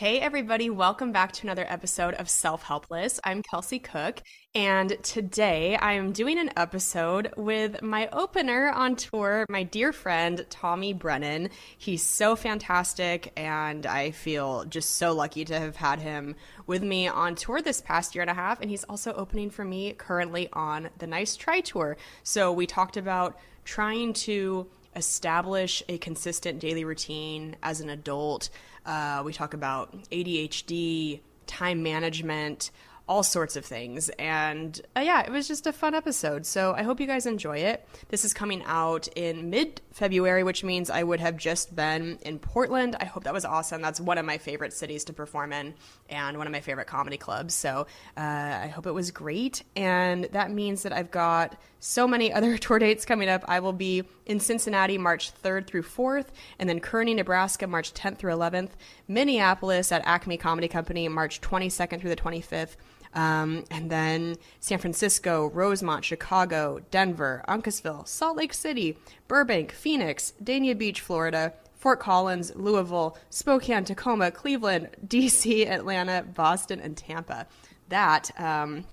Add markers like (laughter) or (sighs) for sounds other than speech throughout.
Hey, everybody, welcome back to another episode of Self Helpless. I'm Kelsey Cook, and today I am doing an episode with my opener on tour, my dear friend Tommy Brennan. He's so fantastic, and I feel just so lucky to have had him with me on tour this past year and a half. And he's also opening for me currently on the Nice Try Tour. So we talked about trying to establish a consistent daily routine as an adult. Uh, we talk about ADHD, time management, all sorts of things. And uh, yeah, it was just a fun episode. So I hope you guys enjoy it. This is coming out in mid February, which means I would have just been in Portland. I hope that was awesome. That's one of my favorite cities to perform in and one of my favorite comedy clubs. So uh, I hope it was great. And that means that I've got so many (laughs) other tour dates coming up. I will be in Cincinnati March 3rd through 4th, and then Kearney, Nebraska March 10th through 11th, Minneapolis at Acme Comedy Company March 22nd through the 25th. Um, and then San Francisco, Rosemont, Chicago, Denver, Uncasville, Salt Lake City, Burbank, Phoenix, Dania Beach, Florida, Fort Collins, Louisville, Spokane, Tacoma, Cleveland, (laughs) DC, Atlanta, Boston, and Tampa. That, um,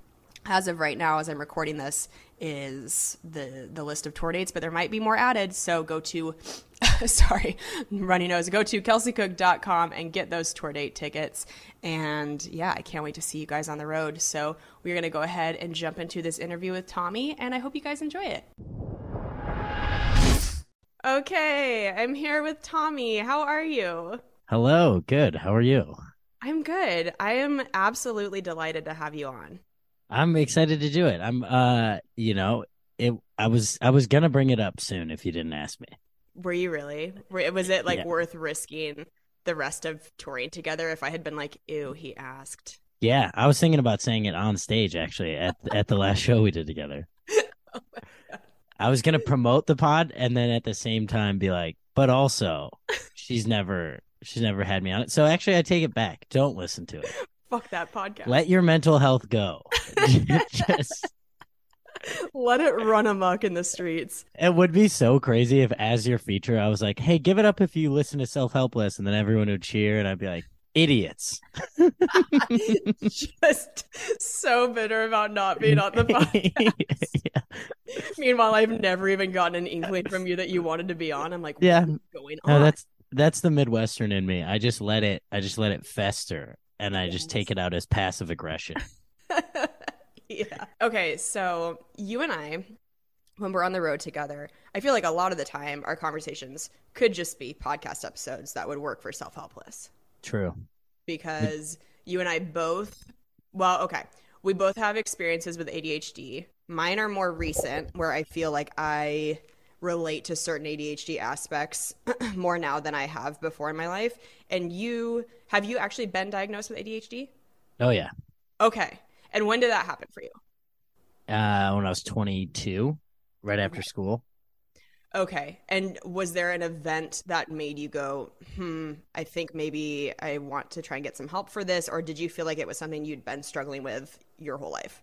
as of right now, as I'm recording this, is the the list of tour dates, but there might be more added. So go to, (laughs) sorry, runny nose. Go to kelseycook.com and get those tour date tickets. And yeah, I can't wait to see you guys on the road. So we're gonna go ahead and jump into this interview with Tommy, and I hope you guys enjoy it. Okay, I'm here with Tommy. How are you? Hello, good. How are you? I'm good. I am absolutely delighted to have you on. I'm excited to do it. I'm uh, you know, it I was I was going to bring it up soon if you didn't ask me. Were you really? Were- Was it like Yeah. worth risking the rest of touring together if I had been like, ew, he asked? Yeah, I was thinking about saying it on stage actually at at the last show we did together. (laughs) Oh I was going to promote the pod and then at the same time be like, but also she's never she's never had me on it. So actually I take it back. Don't listen to it. Fuck that podcast. Let your mental health go. (laughs) Just Let it run amok in the streets. It would be so crazy if, as your feature, I was like, "Hey, give it up if you listen to Self Helpless," and then everyone would cheer, and I'd be like, "Idiots!" (laughs) Just so bitter about not being on the (laughs) podcast. yeah. Meanwhile, I've never even gotten an inkling from you that you wanted to be on. I'm like, Yeah. going on? No, that's that's the Midwestern in me. I just let it. I just let it fester, and I just take it out as passive aggression. (laughs) (laughs) yeah. Okay, so you and I, when we're on the road together, I feel like a lot of the time our conversations could just be podcast episodes that would work for self helpless True. because you and I both, well, okay, we both have experiences with ADHD. Mine are more recent, where I feel like I relate to certain ADHD aspects (clears throat) more now than I have before in my life. And you, have you actually been diagnosed with ADHD? Oh yeah. Okay. And when did that happen for you? Uh, when I was 22, right after school. Okay. And was there an event that made you go, hmm, I think maybe I want to try and get some help for this? Or did you feel like it was something you'd been struggling with your whole life?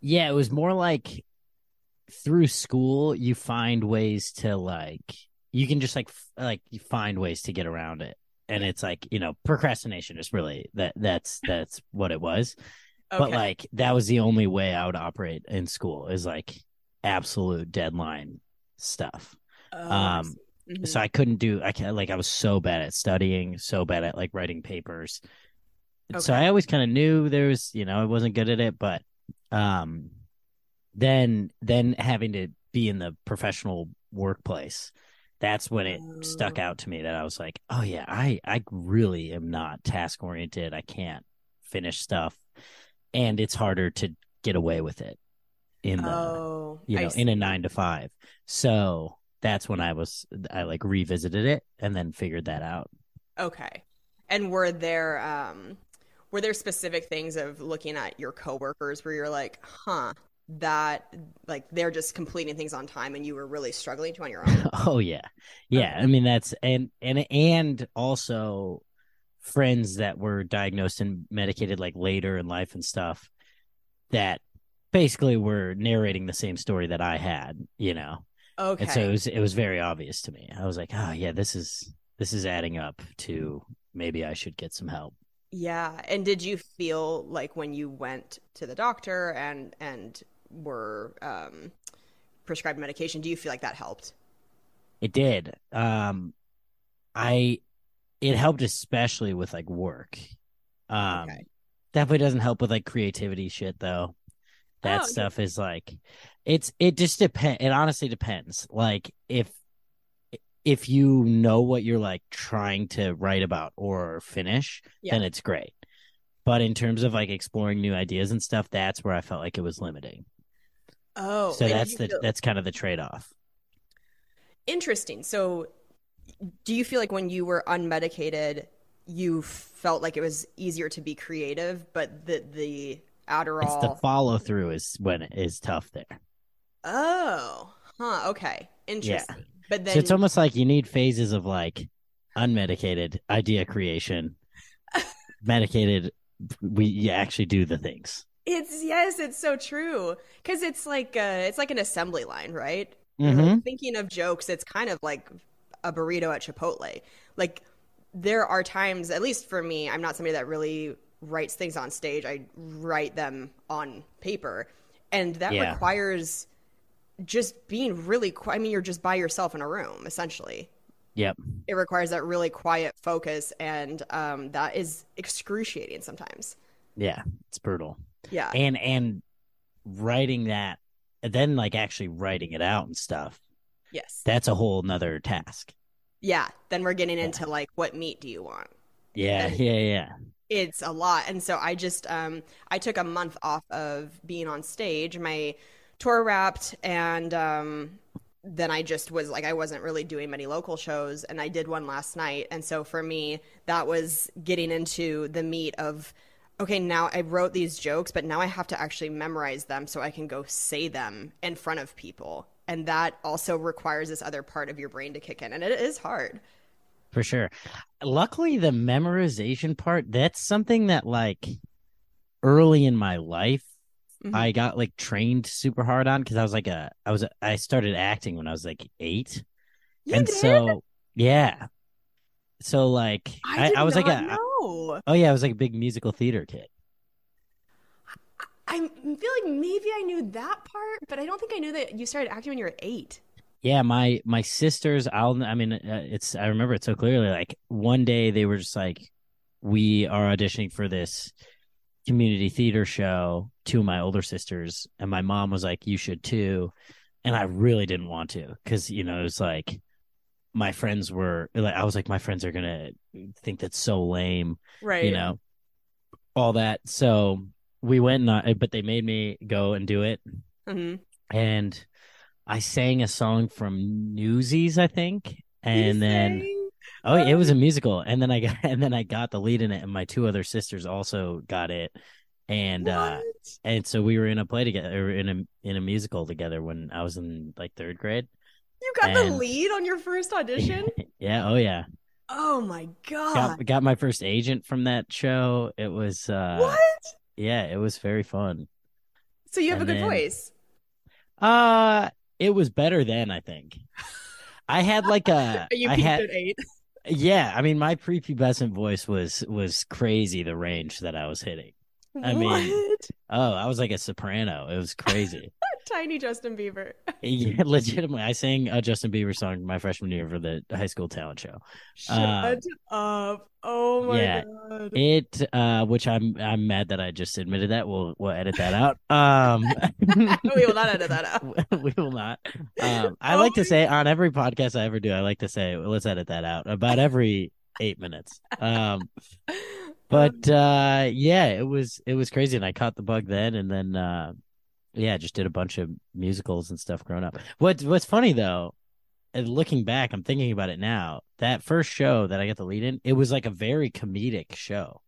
Yeah, it was more like through school you find ways to like you can just like f- like you find ways to get around it. And it's like, you know, procrastination is really that that's that's what it was. But like that was the only way I would operate in school is like absolute deadline stuff. Oh, um. Mhm. So I couldn't do I can't like I was so bad at studying, so bad at like writing papers. So I always kind of knew there was, you know, I wasn't good at it, but um then then having to be in the professional workplace, that's when it stuck Oh. out to me that I was like, oh yeah, I I really am not task oriented. I can't finish stuff and it's harder to get away with it in the oh, you know in a 9 to 5. So that's when I was I like revisited it and then figured that out. Okay. And were there um were there specific things of looking at your coworkers where you're like, huh, that like they're just completing things on time and you were really struggling to on your own? (laughs) Oh yeah. Yeah, Okay. I mean that's and and and also friends that were diagnosed and medicated like later in life and stuff that basically were narrating the same story that I had, you know. Okay. And so it was it was very obvious to me. I was like, "Oh, yeah, this is this is adding up to maybe I should get some help." Yeah. And did you feel like when you went to the doctor and and were um prescribed medication, do you feel like that helped? It did. Um I it helped especially with like work. Um Okay. definitely doesn't help with like creativity shit though. That Oh, yeah. stuff is like it's it just depend it honestly depends. Like if if you know what you're like trying to write about or finish, Yeah. then it's great. But in terms of like exploring new ideas and stuff, that's where I felt like it was limiting. Oh, so that's the feel- that's kind of the trade off. Interesting. So, do you feel like when you were unmedicated, you felt like it was easier to be creative, but the the Adderall? It's the follow through is when it is tough there. oh, huh. Okay, interesting. But then, so it's almost like you need phases of like unmedicated idea creation, (laughs) medicated. We you actually do the things. it's yes, it's so true because it's like uh, it's like an assembly line, right? Mhm. like, thinking of jokes, it's kind of like a burrito at Chipotle. Like there are times, at least for me, I'm not somebody that really writes things on stage. I write them on paper, and that Yeah. requires just being really. Qui- I mean, you're just by yourself in a room, essentially. Yep. It requires that really quiet focus, and um, that is excruciating sometimes. Yeah, it's brutal. Yeah. And and writing that, then like actually writing it out and stuff. Yes. That's a whole nother task. yeah. Then we're getting into like, what meat do you want? Yeah, yeah, yeah. it's a lot and so i just um i took a month off of being on stage my tour wrapped and um then i just was like i wasn't really doing many local shows and i did one last night and so for me that was getting into the meat of okay now i wrote these jokes but now i have to actually memorize them so i can go say them in front of people and that also requires this other part of your brain to kick in and it is hard For sure. Luckily, the memorization part, that's something that, like, early in my life, Mhm. I got like trained super hard on because I was like a, I was, a, I started acting when I was like eight. you and did? so, yeah. So, like, i, I, I was like a, know. oh, yeah, I was like a big musical theater kid. I feel like maybe I knew that part, but I don't think I knew that you started acting when you were eight. Yeah, my my sisters. I'll. I mean, uh, it's. I remember it so clearly. Like one day, they were just like, "We are auditioning for this community theater show." Two of my older sisters and my mom was like, "You should too," and I really didn't want to because you know it was like my friends were like, I was like, my friends are gonna think that's so lame, Right. you know, all that. So we went and I, but they made me go and do it, hmm and I sang a song from Newsies, I think, and then oh, it was a musical, and then I got (laughs) and then I got the lead in it, and my two other sisters also got it, and uh, and so we were in a play together, or in a in a musical together when I was in like third grade. You got the lead on your first (laughs) audition? yeah, oh yeah, oh my god. got got my first agent from that show. It was uh, what? Yeah, it was very fun. So you have a good then- voice. Uh, it was better then, I think. I had like a, (laughs) You I had, at eight. yeah. I mean, my prepubescent voice was was crazy. The range that I was hitting. I mean- what? Oh, I was like a soprano. It was crazy. (laughs) Tiny Justin Bieber. (laughs) yeah, (laughs) legitimately, I sang a Justin Bieber song my freshman year for the high school talent show. Shut up. Oh my yeah. god. It, uh, which I'm I'm mad that I just admitted that. We'll we'll edit that out. Um, (laughs) we will not edit that out. we will not. Um, I Oh like to my say on every podcast I ever do, I like to say, let's edit that out about every eight minutes. Um, but uh, yeah, it was it was crazy, and I caught the bug then, and then uh, yeah, just did a bunch of musicals and stuff growing up. What what's funny though, looking back, I'm thinking about it now. That first show that I got the lead in, it was like a very comedic show.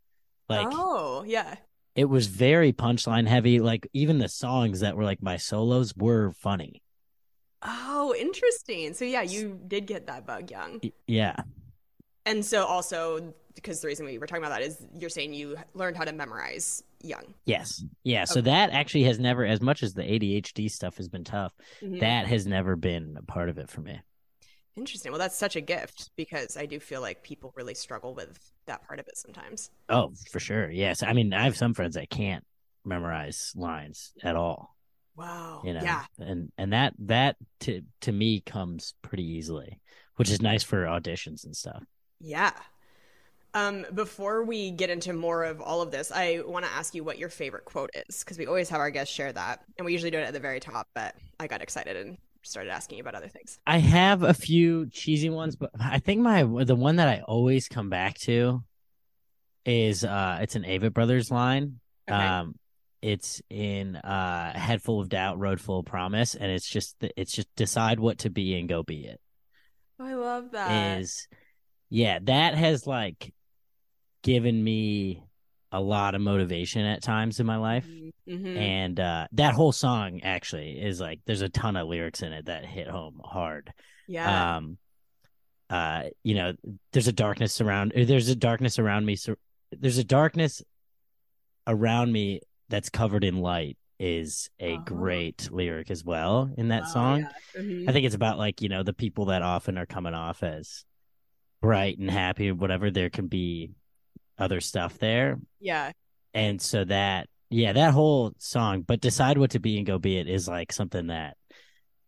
Like oh, yeah. it was very punchline heavy. Like even the songs that were like my solos were funny. Oh, interesting. So yeah, you did get that bug young. Yeah. And so also because the reason we were talking about that is you're saying you learned how to memorize young. Yes. Yeah. So Okay. that actually has never, as much as the ADHD stuff has been tough, Mhm. that has never been a part of it for me. Interesting. Well, that's such a gift because I do feel like people really struggle with that part of it sometimes. Oh, for sure. Yes. I mean, I have some friends that can't memorize lines at all. Wow. You know, Yeah. and and that that to to me comes pretty easily, which is nice for auditions and stuff. Yeah. Um, before we get into more of all of this, I want to ask you what your favorite quote is because we always have our guests share that, and we usually do it at the very top. But I got excited and started asking you about other things. I have a few cheesy ones, but I think my the one that I always come back to is uh it's an Avett Brothers line. Okay. Um it's in uh Head Full of Doubt, Road Full of Promise, and it's just it's just decide what to be and go be it. I love that. Is yeah, that has like given me a lot of motivation at times in my life. Mhm. And uh that whole song actually is like there's a ton of lyrics in it that hit home hard Yeah. um uh you know there's a darkness around there's a darkness around me so there's a darkness around me that's covered in light is a Uh-huh. great lyric as well in that Wow, song yeah. Mhm. i think it's about like you know the people that often are coming off as bright and happy or whatever there can be other stuff there yeah. and so that yeah that whole song but decide what to be and go be it is like something that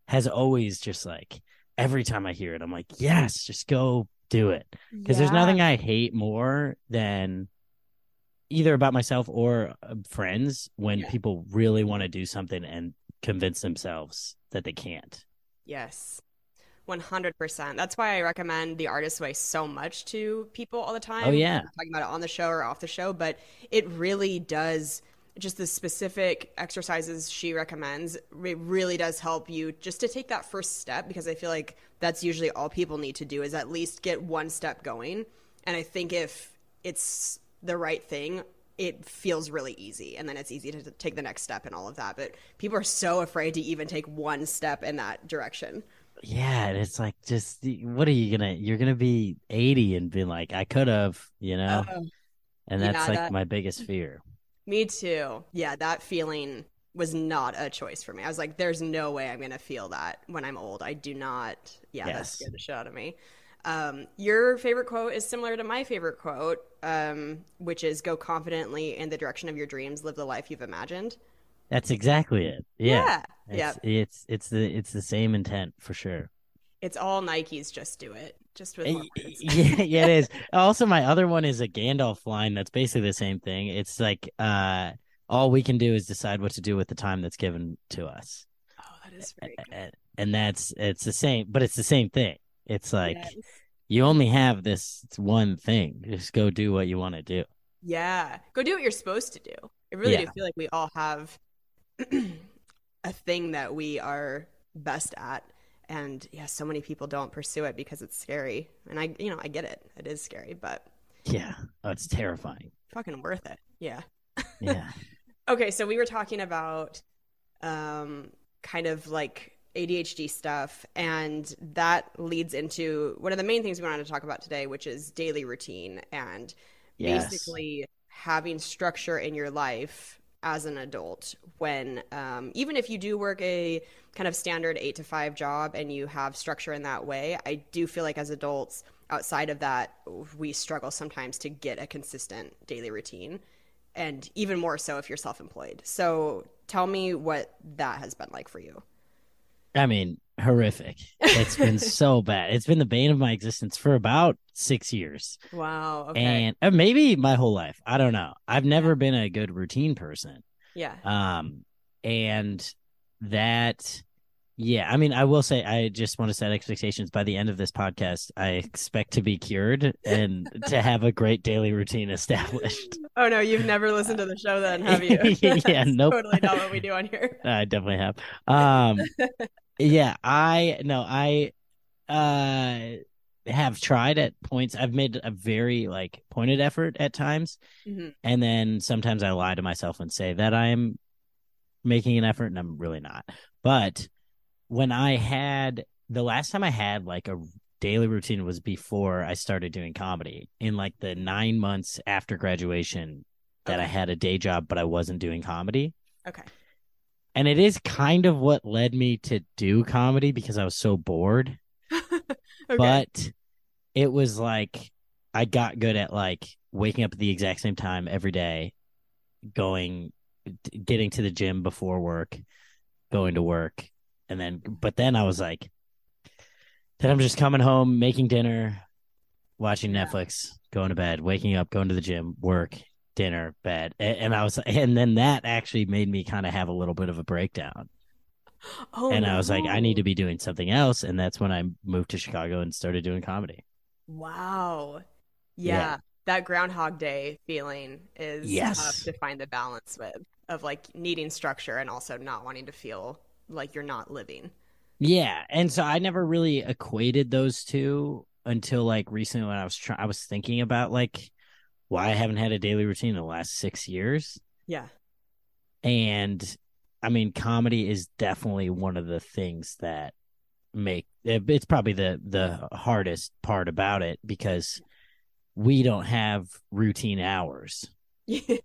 has always just like every time i hear it i'm like yes just go do it because there's nothing i hate more than either about myself or uh, friends when Yeah. people really want to do something and convince themselves that they can't Yes. 100%. That's why I recommend The Artist's Way so much to people all the oh, time. Oh, yeah. I'm talking about it on the show or off the show, but it really does just the specific exercises she recommends. It really does help you just to take that first step because I feel like that's usually all people need to do is at least get one step going. And I think if it's the right thing, it feels really easy and then it's easy to take the next step and all of that. But people are so afraid to even take one step in that direction. Yeah and it's like just what are you gonna you're gonna be 80 and be like i could have you know Oh, and yeah, that's like that- my biggest fear Me too. Yeah, that feeling was not a choice for me. I was like, there's no way I'm going to feel that when I'm old. I do not. Yeah, that Yes. scared the shit out of me. Um, your favorite quote is similar to my favorite quote, um, which is go confidently in the direction of your dreams, live the life you've imagined. That's exactly it. Yeah. Yeah. It's, it's it's the it's the same intent for sure. It's all Nikes, just do it. Just with words. (laughs) yeah, yeah, it is. (laughs) Also, my other one is a Gandalf line that's basically the same thing. It's like uh, all we can do is decide what to do with the time that's given to us, Oh, that is very good. and, that's it's the same, but it's the same thing. It's like Yes. you only have this one thing. Just go do what you want to do. Yeah. Go do what you're supposed to do. I really do feel like we all have (clears throat) a thing that we are best at. And yeah, so many people don't pursue it because it's scary. And I, you know, I get it. It is scary, but Yeah, oh, it's terrifying. fucking worth it. Yeah. Yeah, (laughs) Okay, so we were talking about um, kind of like ADHD stuff, and that leads into one of the main things we wanted to talk about today, which is daily routine and Yes. basically having structure in your life as an adult. When um, even if you do work a kind of standard eight to five job and you have structure in that way, I do feel like as adults, outside of that, we struggle sometimes to get a consistent daily routine and even more so if you're self-employed. So tell me what that has been like for you. I mean, horrific. It's been (laughs) so bad. It's been the bane of my existence for about six years. Wow. Okay. And uh, maybe my whole life. I don't know. I've never been a good routine person. yeah. Um, and that, yeah, I mean, I will say, I just want to set expectations. By the end of this podcast, I expect to be cured and to have a great daily routine established. (laughs) Oh no, you've never listened to the show then, have you? (laughs) Yeah, nope. Totally not what we do on here. I definitely have. Um, yeah, I no, I uh have tried at points. I've made a very like pointed effort at times, Mhm. and then sometimes I lie to myself and say that I'm making an effort, and I'm really not. But when I had the last time I had like a daily routine was before I started doing comedy in like the nine months after graduation that I had a day job, but I wasn't doing comedy Okay. And it is kind of what led me to do comedy because I was so bored. (laughs) Okay. But it was like I got good at like waking up at the exact same time every day, going, getting to the gym before work, going to work, and then. But then I was like, then I'm just coming home, making dinner, watching Yeah. Netflix, going to bed, waking up, going to the gym, work, dinner, bed, A- and I was, and then that actually made me kind of have a little bit of a breakdown oh, and I was like, I need to be doing something else, and that's when I moved to Chicago and started doing comedy. Wow. Yeah. Yeah. That Groundhog Day feeling is Yes. tough to find the balance with of like needing structure and also not wanting to feel like you're not living. Yeah, and so I never really equated those two until like recently when I was trying. I was thinking about like why I haven't had a daily routine in the last six years, Yeah. and I mean, comedy is definitely one of the things that make it's probably the the hardest part about it because we don't have routine hours. (laughs) Yeah.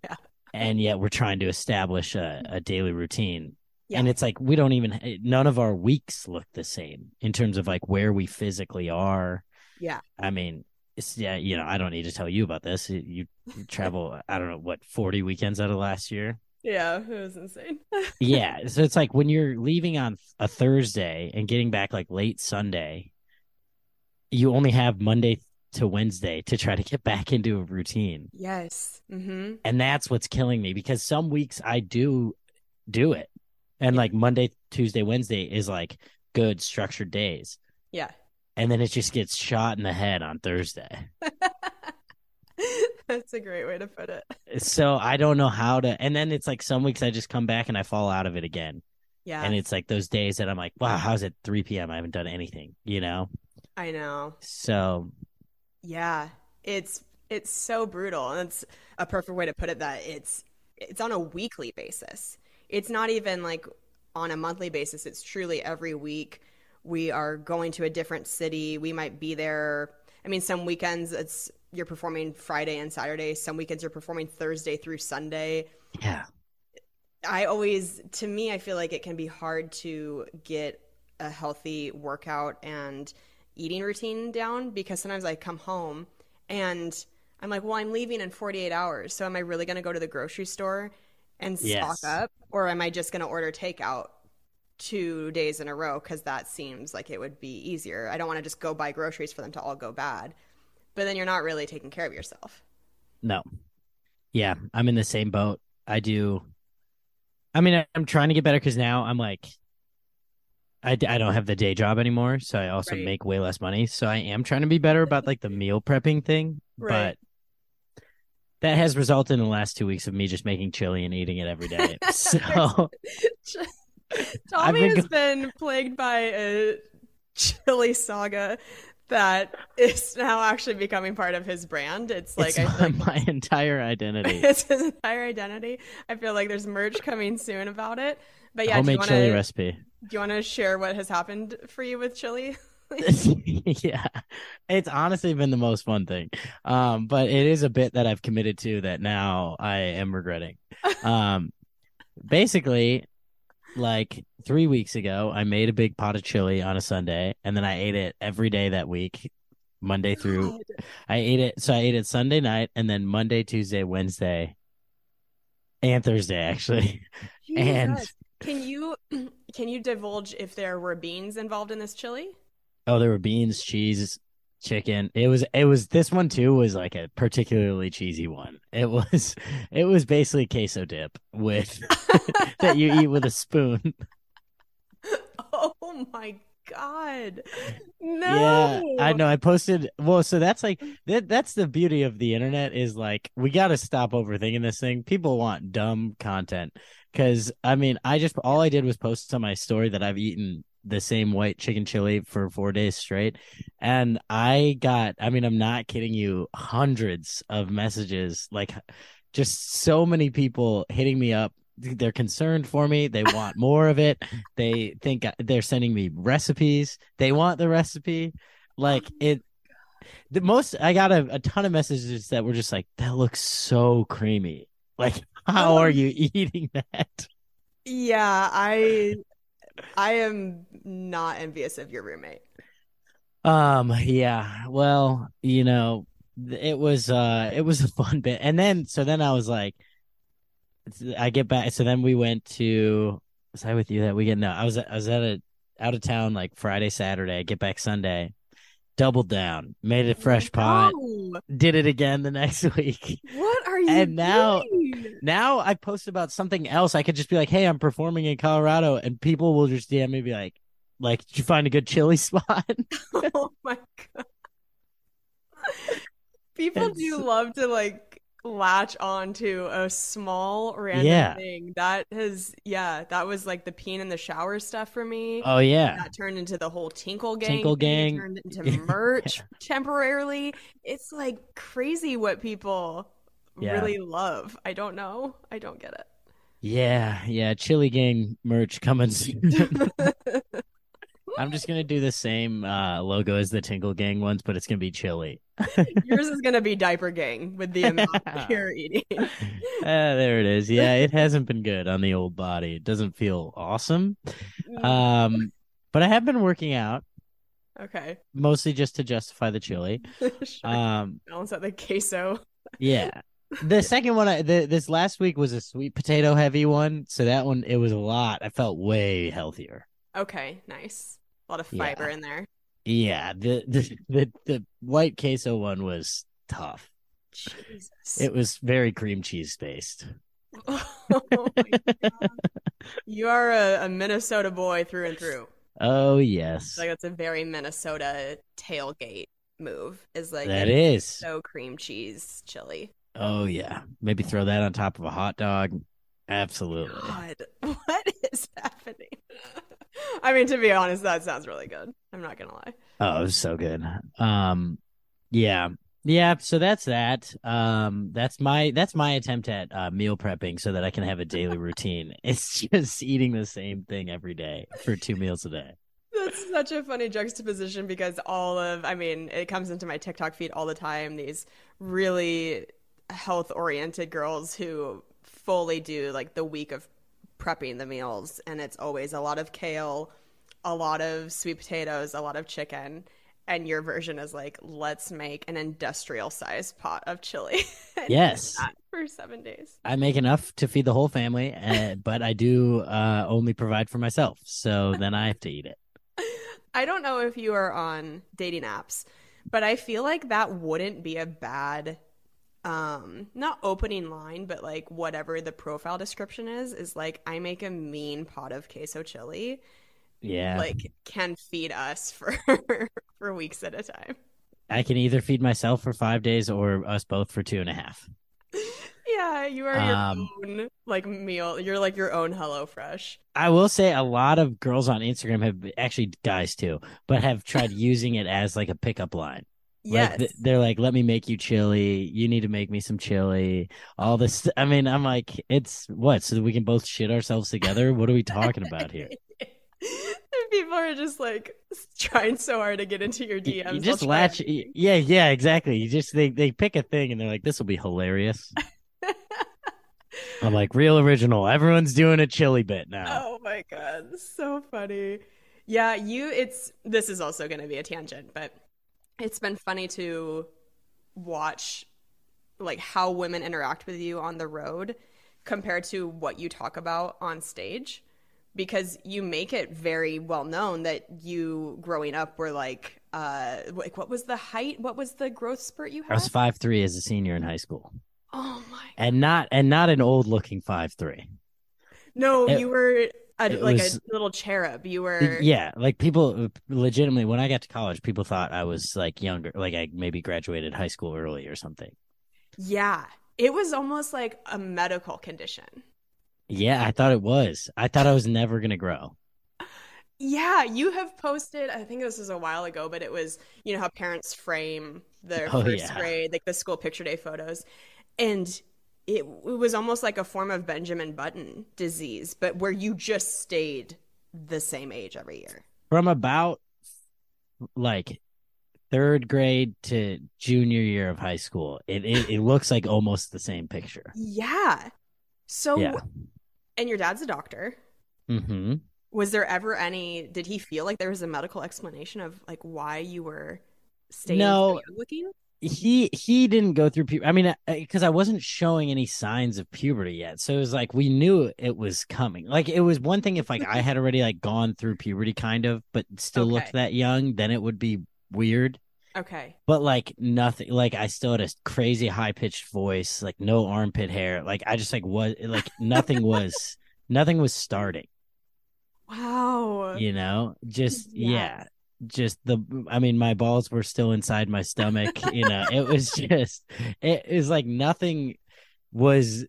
and yet we're trying to establish a, a daily routine Yeah. and it's like we don't even none of our weeks look the same in terms of like where we physically are Yeah. i mean it's yeah you know i don't need to tell you about this you, you (laughs) travel i don't know what 40 weekends out of last year Yeah. It was insane. (laughs) yeah so it's like when you're leaving on a thursday and getting back like late sunday you only have monday to wednesday to try to get back into a routine yes. Mm-hmm. and that's what's killing me because some weeks I do do it, and like Monday, Tuesday, Wednesday is like good structured days, Yeah. And then it just gets shot in the head on Thursday. (laughs) That's a great way to put it. So I don't know how to, and then it's like some weeks I just come back and I fall out of it again, Yeah. and it's like those days that I'm like, wow, how's it 3 p.m. I haven't done anything, you know? I know. So Yeah, it's it's so brutal, and it's a perfect way to put it. That it's it's on a weekly basis. It's not even like on a monthly basis. It's truly every week. We are going to a different city. We might be there. I mean, some weekends it's you're performing Friday and Saturday. Some weekends you're performing Thursday through Sunday. yeah, I always, to me, I feel like it can be hard to get a healthy workout and eating routine down because sometimes I come home and I'm like, well, I'm leaving in 48 hours. So am I really going to go to the grocery store and stock Yes. up? Or am I just going to order takeout two days in a row because that seems like it would be easier? I don't want to just go buy groceries for them to all go bad. But then you're not really taking care of yourself. no, yeah, I'm in the same boat. I do. I mean, I'm trying to get better because now I'm like, I, I don't have the day job anymore, so I also Right. make way less money. So I am trying to be better about like the meal prepping thing, Right. but that has resulted in the last two weeks of me just making chili and eating it every day. (laughs) so (laughs) (laughs) Tommy been has been plagued by a chili saga that is now actually becoming part of his brand. It's like it's like my entire identity. (laughs) it's his entire identity. I feel like there's merch coming soon about it. But yeah, do you Homemade want chili recipe. do you want to share what has happened for you with chili? (laughs) yeah, it's honestly been the most fun thing. Um, but it is a bit that I've committed to that now I am regretting. Um, basically, like three weeks ago, I made a big pot of chili on a Sunday, and then I ate it every day that week, Monday through. I ate it, so I ate it Sunday night, and then Monday, Tuesday, Wednesday, and Thursday actually. (laughs) And- can you (clears throat) can you divulge if there were beans involved in this chili? Oh, there were beans, cheese, chicken. It was it was this one too was like a particularly cheesy one. It was (laughs) it was basically queso dip with (laughs) that you eat with a spoon. Oh my god. No. Yeah, I know. I posted. Well, so that's like that. That's the beauty of the internet is like we got to stop overthinking this thing. People want dumb content because I mean, I just all I did was post on my story that I've eaten the same white chicken chili for four days straight, and I got. I mean, I'm not kidding you. Hundreds of messages, like just so many people hitting me up. They're concerned for me. They (laughs) want more of it. They think they're sending me recipes. They want the recipe. Like it. The most I got a, a ton of messages that were just like, "That looks so creamy." Like, how are you (laughs) eating that? Yeah, I I am not envious of your roommate. Um. Yeah. Well, you know, it was uh, it was a fun bit, and then so then I was like, I get back. So then we went to. Was I with you that weekend? No, I was. I was at a out of town like Friday, Saturday. I get back Sunday. Doubled down, made a fresh pot, did it again the (laughs) next week. What are you And now- doing? Now I post about something else. I could just be like, "Hey, I'm performing in Colorado," and people will just DM me, be like, "Like, did you find a good chili (laughs) spot?" (laughs) Oh my god. People It's- do love to like latch on to a small random Yeah. thing. That has yeah, that was like the peeing in the shower stuff for me. oh yeah, that turned into the whole Tinkle Gang. Tinkle. Gang. turned into (laughs) merch temporarily. It's like crazy what people Yeah. really love. I don't know. I don't get it. yeah, yeah. Chili Gang merch coming soon. (laughs) I'm just gonna do the same uh, logo as the Tinkle Gang ones, but it's gonna be chili. (laughs) Yours is gonna be Diaper Gang with the amount you're (laughs) eating. Ah, there it is. Yeah, it hasn't been good on the old body. It doesn't feel awesome. Um, but I have been working out okay. mostly just to justify the chili. Sure. Um, Balance out the queso. yeah. The second one, I, the, this last week was a sweet potato heavy one, so that one it was a lot. I felt way healthier. Okay, nice. A lot of Yeah. fiber in there. Yeah, the the the, the white queso one was tough. Jesus. It was very cream cheese based. (laughs) oh my God. You are a, a Minnesota boy through and through. Oh yes, Like that's a very Minnesota tailgate move. Is like that is so cream cheese chili. Oh yeah, maybe throw that on top of a hot dog. Absolutely. God, (laughs) what is happening? (laughs) I mean, to be honest, that sounds really good. I'm not gonna lie. Oh, it was so good. Um, yeah, yeah. So that's that. Um, that's my that's my attempt at uh, meal prepping so that I can have a daily (laughs) routine. It's just eating the same thing every day for two meals a day. That's such a funny juxtaposition because all of, I mean, it comes into my TikTok feed all the time. These really health oriented girls who fully do like the week of prepping the meals. And it's always a lot of kale, a lot of sweet potatoes, a lot of chicken. And your version is like, let's make an industrial sized pot of chili. (laughs) Yes. For seven days. I make enough to feed the whole family, uh, but I do uh, only provide for myself. So then I have to eat it. (laughs) I don't know if you are on dating apps, but I feel like that wouldn't be a bad um not opening line, but like whatever the profile description is is like I make a mean pot of queso chili. Yeah. Like can feed us (laughs) for for weeks at a time. I can either feed myself for five days or us both for two and a half. Yeah, you are Um, your own like meal. You're like your own Hello Fresh. I will say a lot of girls on Instagram have actually guys too, but have tried (laughs) using it as like a pickup line. Yes. Like th- they're like, "Let me make you chili. You need to make me some chili." All this. I mean, I'm like, it's what so that we can both shit ourselves together. What are we talking about here? (laughs) People are just like trying so hard to get into your DMs. You just latch. Yeah, yeah, exactly. You just they they pick a thing and they're like, "This will be hilarious." I'm like, real original. Everyone's doing a chili bit (laughs) now. Oh my god, so funny. Yeah, you it's this is also going to be a tangent, but it's been funny to watch like how women interact with you on the road compared to what you talk about on stage because you make it very well known that you growing up were like uh like what was the height what was the growth spurt you had I was five three as a senior in high school, oh my and not and not an old looking five three. no It- you were a, like was- a little cherub you were Yeah, like people uh, legitimately when I got to college, people thought I was like younger, like I maybe graduated high school early or something. Yeah. It was almost like a medical condition. Yeah, I thought it was. I thought I was never gonna grow. Yeah, you have posted, I think this was a while ago, but it was, you know, how parents frame their Oh, first yeah. grade, like the school picture day photos. And it, it was almost like a form of Benjamin Button disease, but where you just stayed the same age every year. From about like third grade to junior year of high school, it it, it looks like almost the same picture. Yeah. So, Yeah. and your dad's a doctor. hmm Was there ever any, did he feel like there was a medical explanation of like why you were staying No. looking? He he didn't go through puberty. I mean, because I wasn't showing any signs of puberty yet, so it was like we knew it was coming. Like it was one thing if like I had already like gone through puberty, kind of, but still Okay. looked that young, then it would be weird. Okay. But like nothing, like I still had a crazy high pitched voice, like no armpit hair. Like I just like was like nothing was (laughs) nothing was starting. Wow. You know, just yeah. Yes. Just the i mean my balls were still inside my stomach you know it was (laughs) just it was like nothing was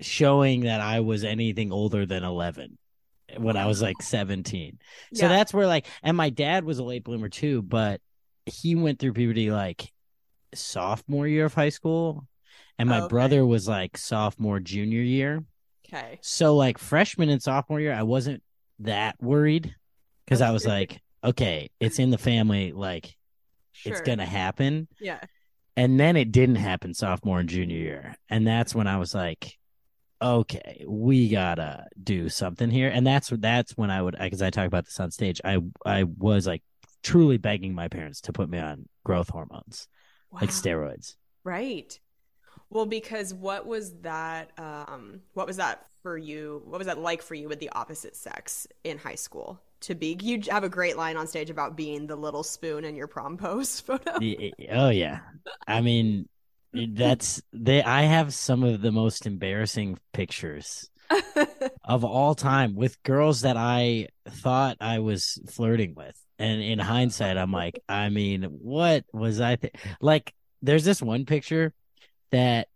showing that i was anything older than 11 when i was like 17 so that's where like and my dad was a late bloomer too but he went through puberty like sophomore year of high school and my Okay. brother was like sophomore junior year. Okay. so like freshman and sophomore year, I wasn't that worried because I was like, okay, it's in the family, like it's gonna happen. Yeah. And then it didn't happen sophomore and junior year, and that's when I was like, okay, we gotta do something here. And that's that's when I would, because I talk about this on stage, I I was like truly begging my parents to put me on growth hormones, like steroids. Right. Well, because what was that? Um, what was that for you? What was that like for you with the opposite sex in high school? To be, you have a great line on stage about being the little spoon in your prom pose (laughs) photo. Y- y- eh, eh, Oh yeah. I mean eh, that's they I have some of the most embarrassing pictures (laughs) of all time with girls that I thought I was flirting with. And in hindsight I'm like, I mean, what was I th- like there's this one picture that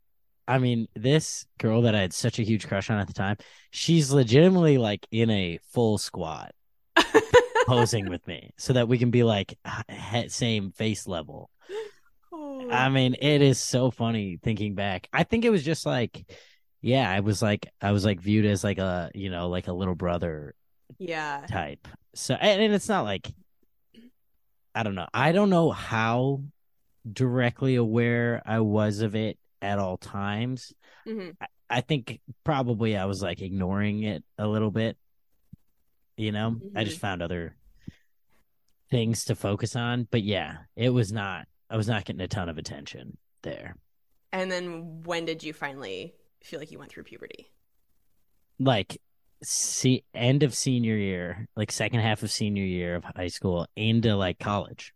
I mean, this girl that I had such a huge crush on at the time, she's legitimately like in a full squat posing with me so that we can be like same face level. Oh. I mean, it is so funny thinking back. I think it was just like, yeah, I was like, I was like viewed as like a, you know, like a little brother yeah. type. So, and, and it's not like, I don't know. I don't know how directly aware I was of it at all times. hmm I think probably I was like ignoring it a little bit. You know, I just mm-hmm. found other things to focus on. But yeah, it was not, I was not getting a ton of attention there. And then when did you finally feel like you went through puberty? Like, see, end of senior year, like second half of senior year of high school into like college.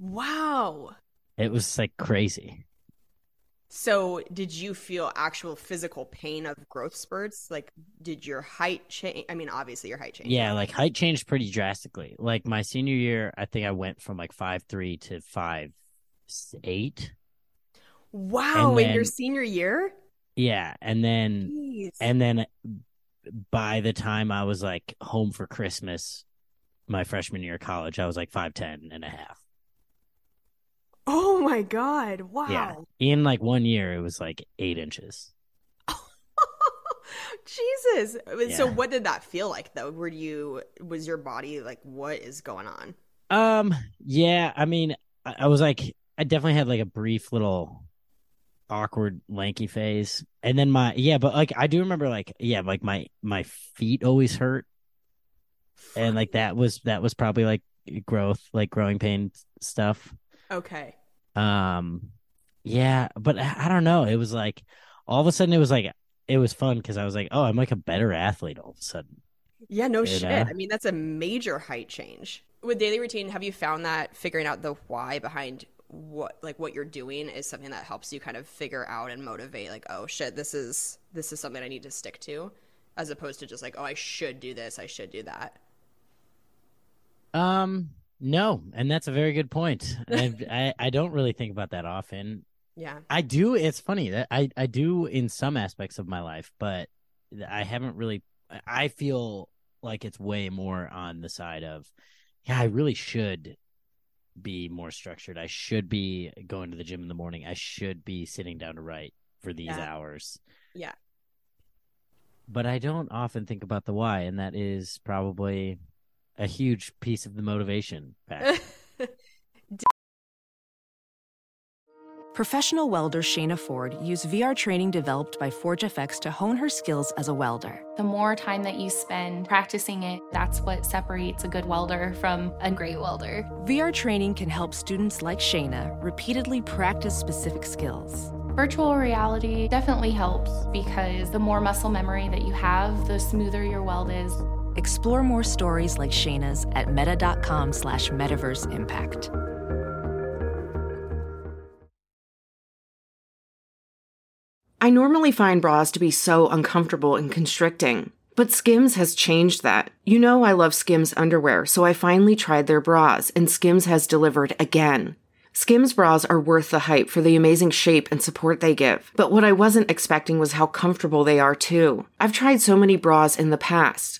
Wow. It was like crazy. So, did you feel actual physical pain of growth spurts? Like, did your height change? I mean, obviously, your height changed. Yeah, like height changed pretty drastically. Like my senior year, I think I went from like five three to five eight. Wow, And in your senior year? Yeah, and then Jeez. and then by the time I was like home for Christmas, my freshman year of college, I was like 5'10 and a half. Oh my god. Wow. Yeah. In like one year, it was like eight inches. (laughs) Jesus. So what did that feel like though? Were you was your body like what is going on? Um, yeah, I mean, I, I was like, I definitely had like a brief little awkward lanky phase. And then my, yeah, but like, I do remember like, yeah, like my, my feet always hurt. And like that was, that was probably like growth, like growing pain stuff. Okay. Um, yeah, but I, don't know. It was like all of a sudden it was like it was fun because I was like, oh, I'm like a better athlete all of a sudden. Yeah, no You shit. know? I mean, that's a major height change. With daily routine, have you found that figuring out the why behind what like what you're doing is something that helps you kind of figure out and motivate like, oh shit, this is this is something I need to stick to as opposed to just like, oh, I should do this, I should do that. Um, no, and that's a very good point. (laughs) I, I I don't really think about that often. Yeah. I do. It's funny that I I do in some aspects of my life, but I haven't really. I- feel like it's way more on the side of, yeah, I really should be more structured. I should be going to the gym in the morning. I should be sitting down to write for these Yeah. hours. Yeah. But I don't often think about the why, and that is probably a huge piece of the motivation factor. (laughs) Professional welder Shayna Ford used VR training developed by ForgeFX to hone her skills as a welder. The more time that you spend practicing it, that's what separates a good welder from a great welder. VR training can help students like Shayna repeatedly practice specific skills. Virtual reality definitely helps because the more muscle memory that you have, the smoother your weld is. Explore more stories like Shayna's at meta.com slash metaverse impact. I normally find bras to be so uncomfortable and constricting, but Skims has changed that. You know I love Skims underwear, so I finally tried their bras, and Skims has delivered again. Skims bras are worth the hype for the amazing shape and support they give, but what I wasn't expecting was how comfortable they are too. I've tried so many bras in the past,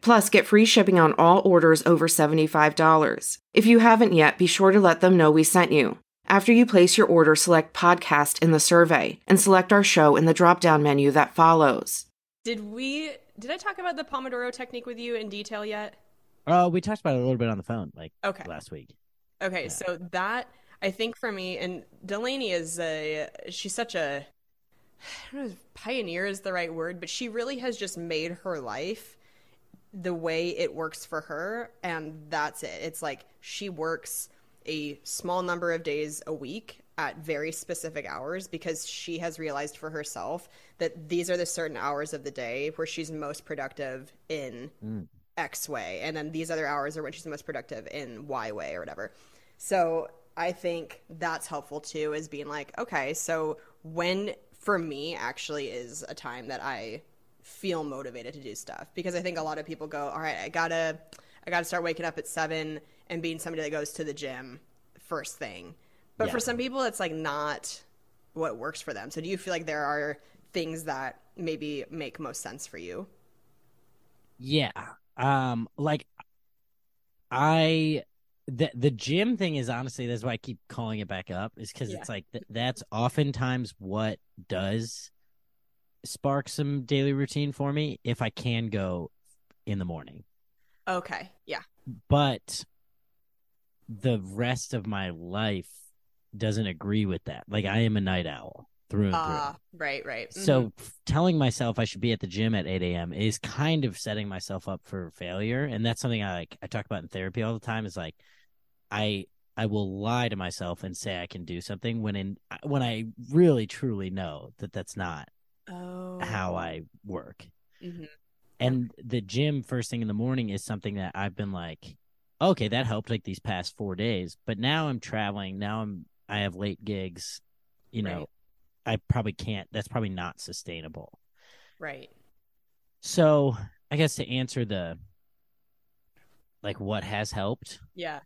Plus, get free shipping on all orders over $75. If you haven't yet, be sure to let them know we sent you. After you place your order, select podcast in the survey and select our show in the drop down menu that follows. Did we did I talk about the Pomodoro technique with you in detail yet? Oh, we talked about it a little bit on the phone, like Okay. last week. Okay, so that I think for me and Delanie is a she's such a I don't know if pioneer is the right word, but she really has just made her life the way it works for her and that's it. It's like she works a small number of days a week at very specific hours because she has realized for herself that these are the certain hours of the day where she's most productive in mm. X way, and then these other hours are when she's most productive in Y way or whatever. So I think that's helpful too, is being like, okay, so when for me actually is a time that I feel motivated to do stuff because I think a lot of people go, all right, I gotta, I gotta start waking up at seven and being somebody that goes to the gym first thing. But Yeah. for some people, it's like not what works for them. So do you feel like there are things that maybe make most sense for you? Yeah. Um like I the the gym thing is honestly that's why I keep calling it back up is cuz Yeah. it's like th- that's oftentimes what does spark some daily routine for me if I can go in the morning. Okay. Yeah. But the rest of my life doesn't agree with that. Like I am a night owl through and through. Ah, right, right. So Mhm. f- telling myself I should be at the gym at 8 a.m. is kind of setting myself up for failure. And that's something I like I talk about in therapy all the time is like I I will lie to myself and say I can do something when in when I really truly know that that's not oh. how I work. Mhm. And the gym first thing in the morning is something that I've been like, okay, that helped like these past four days. But now I'm traveling. Now I'm I have late gigs. You know, Right. I probably can't. That's probably not sustainable. Right. So I guess to answer the like what has helped, Yeah.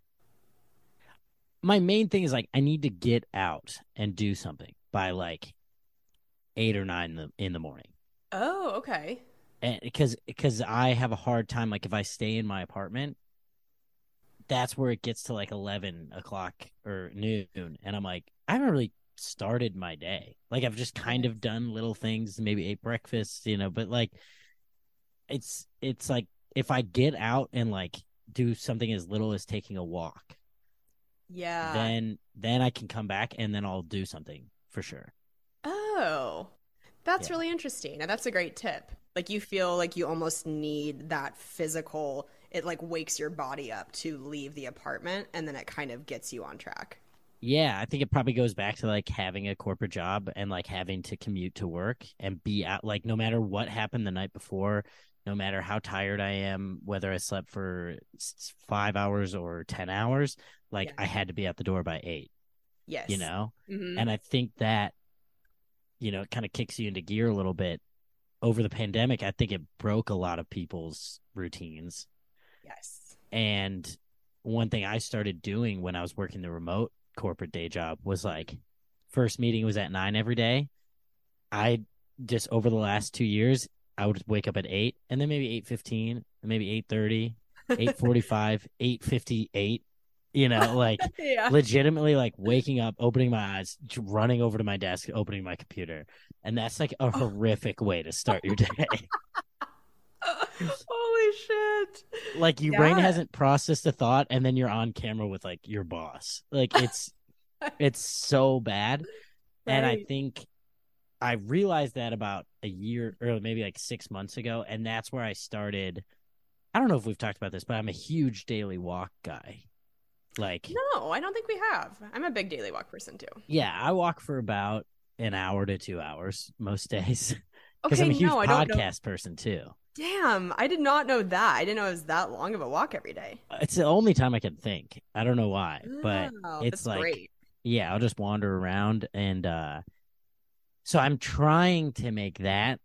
my main thing is like I need to get out and do something by like eight or nine in the, in the morning. Oh, okay. and because because I have a hard time like if I stay in my apartment, that's where it gets to like eleven o'clock or noon, and I'm like I haven't really started my day. Like I've just kind of done little things, maybe ate breakfast, you know, but like it's it's like if I get out and like do something as little as taking a walk, Yeah. then then I can come back and then I'll do something for sure. Oh, that's Yeah. really interesting. And that's a great tip. Like you feel like you almost need that physical, it like wakes your body up to leave the apartment and then it kind of gets you on track. Yeah, I think it probably goes back to like having a corporate job and like having to commute to work and be out like no matter what happened the night before, no matter how tired I am, whether I slept for 5 hours or 10 hours, like Yeah. I had to be out the door by 8, Yes. you know? Mhm. And I think that you know, it kind of kicks you into gear a little bit. Over the pandemic, I think it broke a lot of people's routines. Yes. And one thing I started doing when I was working the remote corporate day job was like first meeting was at nine every day. I just over the last two years, I would wake up at eight and then maybe eight fifteen, maybe eight thirty, eight forty five, eight fifty eight. You know, like (laughs) yeah. legitimately like waking up, opening my eyes, running over to my desk, opening my computer. And that's like a oh. horrific way to start your (laughs) day. (laughs) Holy shit. like your brain hasn't processed a thought and then you're on camera with like your boss like it's it's so bad and i think i realized that about a year or maybe like six months ago and that's where i started i don't know if we've talked about this but i'm a huge daily walk guy like No, I don't think we have. I'm a big daily walk person too. yeah i walk for about an hour to two hours most (laughs) days because Okay, i'm a huge no, I don't know. podcast person too Damn, I did not know that. I didn't know it was that long of a walk every day. it's the only time i can think i don't know why but Wow, it's like great. yeah i'll just wander around and uh so i'm trying to make that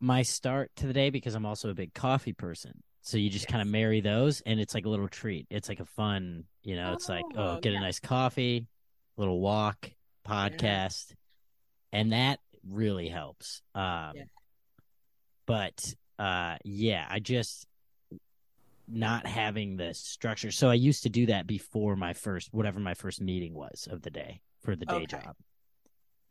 my start to the day because i'm also a big coffee person so you just kind of marry those and it's like a little treat it's like a fun you know it's like oh Oh, get yeah. a nice coffee little walk podcast and that really helps um Yeah. but uh yeah i just not having the structure so i used to do that before my first whatever my first meeting was of the day for the day Okay. job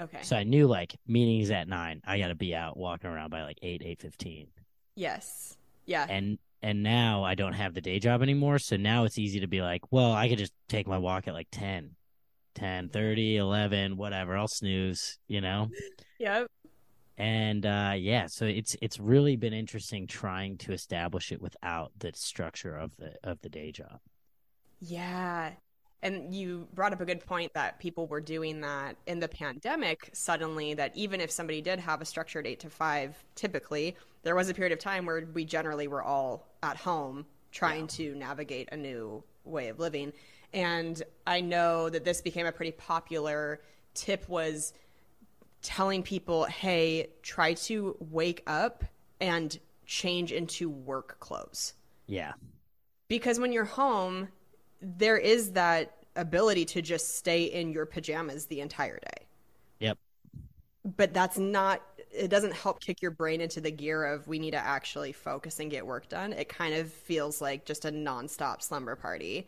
Okay. so i knew like meetings at nine i gotta be out walking around by like eight eight fifteen yes. Yeah. and and now i don't have the day job anymore so now it's easy to be like well i could just take my walk at like 10 10 30 11 whatever i'll snooze you know Yep. and uh yeah so it's it's really been interesting trying to establish it without the structure of the of the day job Yeah. And you brought up a good point that people were doing that in the pandemic suddenly, that even if somebody did have a structured eight to five, typically, there was a period of time where we generally were all at home trying to navigate a new way of living. And I know that this became a pretty popular tip was telling people, hey, try to wake up and change into work clothes. Yeah. Because when you're home there is that ability to just stay in your pajamas the entire day. Yep. But that's not it doesn't help kick your brain into the gear of we need to actually focus and get work done. It kind of feels like just a nonstop slumber party.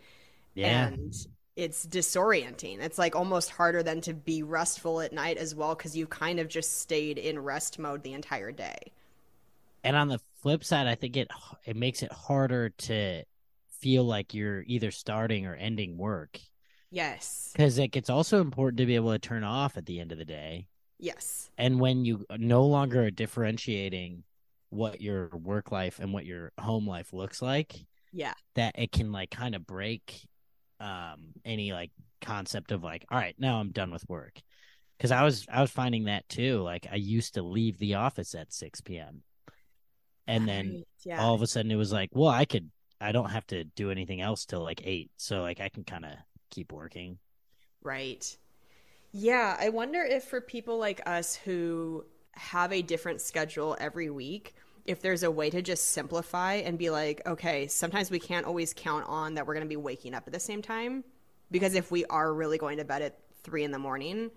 Yeah. And it's disorienting. It's like almost harder than to be restful at night as well because you've kind of just stayed in rest mode the entire day. And on the flip side i think it it makes it harder to feel like you're either starting or ending work. Yes. Because like it's also important to be able to turn off at the end of the day. Yes. And when you no longer are differentiating what your work life and what your home life looks like yeah. that it can like kind of break um any like concept of like all right now i'm done with work. Because i was i was finding that too like i used to leave the office at 6 p.m and then Right, yeah. all of a sudden it was like, well, I could, I don't have to do anything else till like eight, so like I can kind of keep working. Right. Yeah, I wonder if for people like us who have a different schedule every week, if there's a way to just simplify and be like, okay, sometimes we can't always count on that we're going to be waking up at the same time. Because if we are really going to bed at three in the morning,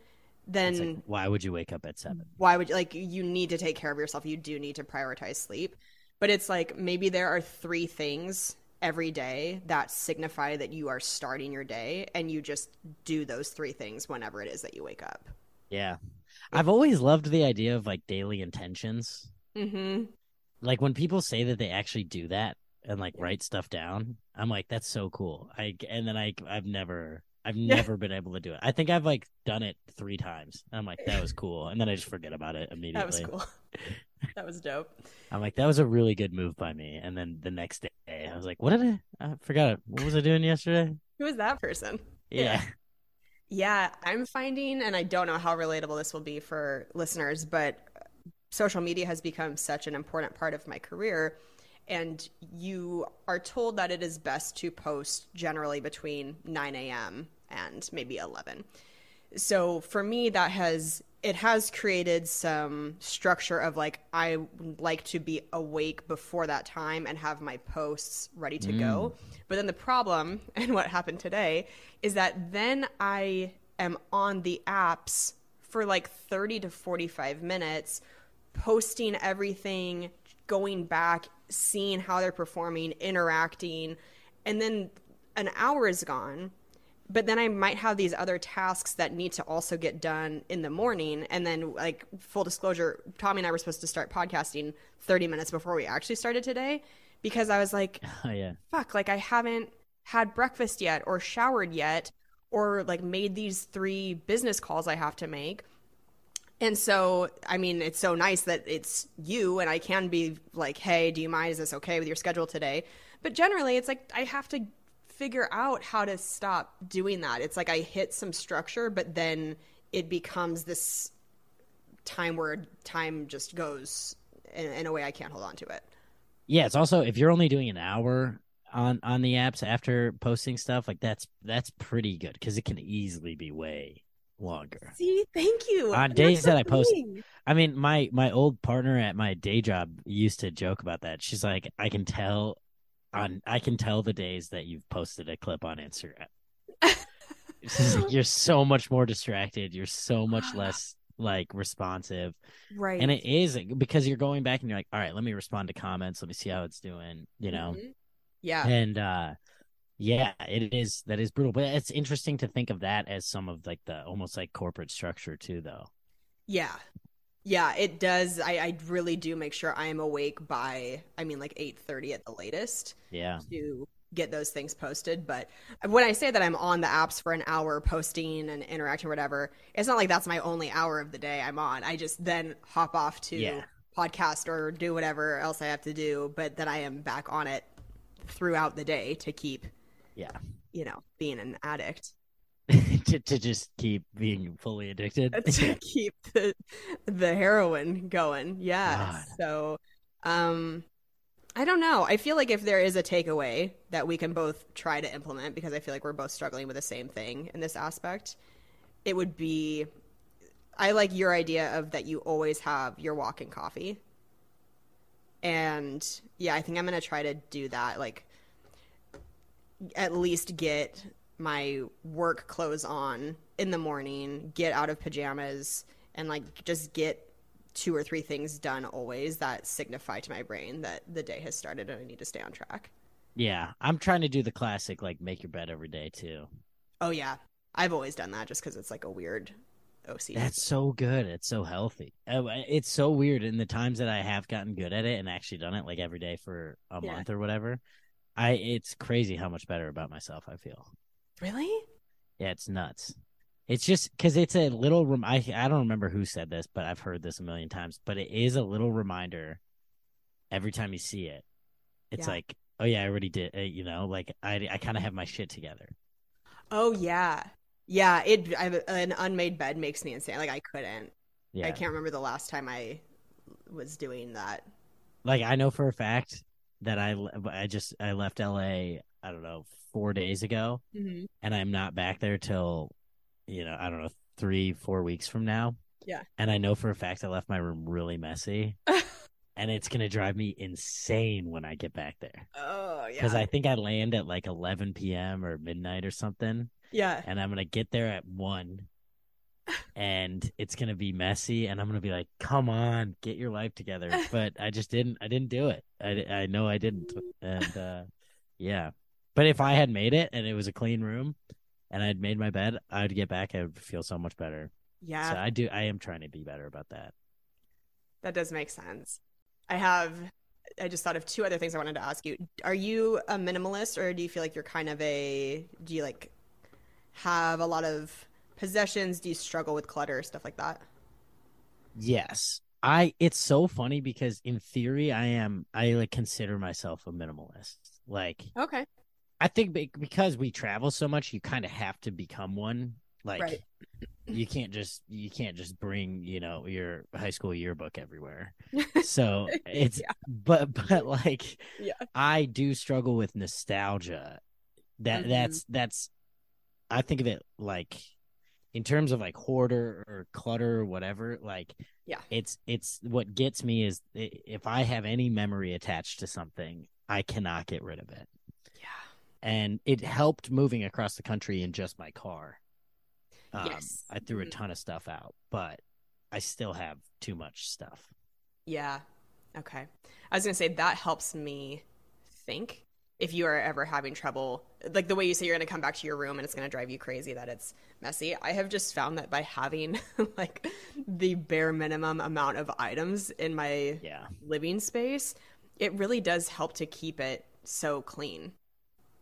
then like, why would you wake up at seven? why would you like you need to take care of yourself you do need to prioritize sleep but it's like maybe there are three things every day that signify that you are starting your day and you just do those three things whenever it is that you wake up Yeah, I've always loved the idea of like daily intentions. mm-hmm Like when people say that they actually do that and like write stuff down, I'm like, that's so cool. I and then I I've never I've (laughs) never been able to do it. I think I've like done it three times. I'm like, that was cool, and then I just forget about it immediately. that was cool (laughs) that was dope I'm like, that was a really good move by me. And then the next day, I was like, what did I? I forgot. What was I doing yesterday? Who was that person Yeah. Yeah, I'm finding, and I don't know how relatable this will be for listeners, but social media has become such an important part of my career. And you are told that it is best to post generally between 9 a.m. and maybe 11. So for me, that has it has created some structure of like I like to be awake before that time and have my posts ready to go. Mm. But then the problem (laughs) and what happened today is that then I am on the apps for like 30 to 45 minutes posting everything, going back, seeing how they're performing, interacting, and then an hour is gone. But then I might have these other tasks that need to also get done in the morning. And then, like, full disclosure, Tommy and I were supposed to start podcasting 30 minutes before we actually started today because I was like, (laughs) Oh yeah. fuck, like I haven't had breakfast yet or showered yet or like made these three business calls I have to make. And so, I mean, it's so nice that it's you and I can be like, hey, do you mind? Is this okay with your schedule today? But generally, it's like I have to figure out how to stop doing that. It's like I hit some structure, but then it becomes this time where time just goes in, in a way I can't hold on to it. Yeah, it's also if you're only doing an hour on on the apps after posting stuff, like that's that's pretty good because it can easily be way longer. See, thank you. On days that I post- thing. I mean, my my old partner at my day job used to joke about that. She's like, I can tell on I can tell the days that you've posted a clip on Instagram. Like, (laughs) you're so much more distracted. You're so much (sighs) less like responsive. right. And it is because you're going back and you're like, all right, let me respond to comments. Let me see how it's doing, you know? Mhm. Yeah. And uh yeah, it is that is brutal. But it's interesting to think of that as some of like the almost like corporate structure too though. Yeah. Yeah, it does. I, I really do make sure I am awake by I mean like eight thirty at the latest Yeah. to get those things posted. But when I say that I'm on the apps for an hour posting and interacting or whatever, it's not like that's my only hour of the day I'm on. I just then hop off to Yeah. podcast or do whatever else I have to do, but then I am back on it throughout the day to keep, Yeah. you know, being an addict. (laughs) to to just keep being fully addicted. (laughs) to (laughs) keep the the heroin going. Yeah. God. So um I don't know. I feel like if there is a takeaway that we can both try to implement because I feel like we're both struggling with the same thing in this aspect, it would be I like your idea of that you always have your walk-in coffee. And yeah, I think I'm going to try to do that like at least get my work clothes on in the morning, get out of pajamas, and like just get two or three things done always that signify to my brain that the day has started and I need to stay on track. yeah. I'm trying to do the classic like make your bed every day too. Oh, yeah. I've always done that just because it's like a weird OC. That's so good. It's so healthy. Uh, It's so weird in the times that I have gotten good at it and actually done it like every day for a Yeah. month or whatever. I it's crazy how much better about myself I feel. Really? Yeah, it's nuts. It's just because it's a little. Rem- I I don't remember who said this, but I've heard this a million times. But it is a little reminder every time you see it. It's Yeah. like, oh yeah, I already did. Uh, you know, like I I kind of have my shit together. Oh, yeah. Yeah. It I, an unmade bed makes me insane. Like I couldn't. Yeah, I can't remember the last time I was doing that. like I know for a fact that I I just I left LA. I don't know four days ago, Mm-hmm. and I'm not back there till you know I don't know three four weeks from now. Yeah. and I know for a fact I left my room really messy, (laughs) and it's gonna drive me insane when I get back there Oh yeah. because I think I land at like 11 p.m. or midnight or something, yeah. and I'm gonna get there at one. (laughs) And it's gonna be messy, and I'm gonna be like, "Come on, get your life together." (laughs) But I just didn't. I didn't do it. I, I know I didn't, and uh, yeah. But if I had made it and it was a clean room, and I'd made my bed, I'd get back. I would feel so much better. Yeah. So I do. I am trying to be better about that. That does make sense. I have I just thought of two other things I wanted to ask you. Are you a minimalist or do you feel like you're kind of a do you like have a lot of possessions? Do you struggle with clutter, or stuff like that? Yes. I it's so funny because in theory I am I like consider myself a minimalist. Like Okay. I think because we travel so much you kind of have to become one. Like Right. you can't just you can't just bring, you know, your high school yearbook everywhere. (laughs) So it's but but like Yeah. I do struggle with nostalgia. That Mhm. that's that's I think of it like in terms of like hoarder or clutter or whatever, like Yeah. it's it's what gets me is if I have any memory attached to something, I cannot get rid of it. And it helped moving across the country in just my car. Um, Yes. I threw a Mhm. ton of stuff out, but I still have too much stuff. Yeah. Okay. I was going to say that helps me think if you are ever having trouble, like the way you say you're going to come back to your room and it's going to drive you crazy that it's messy. I have just found that by having (laughs) like the bare minimum amount of items in my Yeah. living space, it really does help to keep it so clean.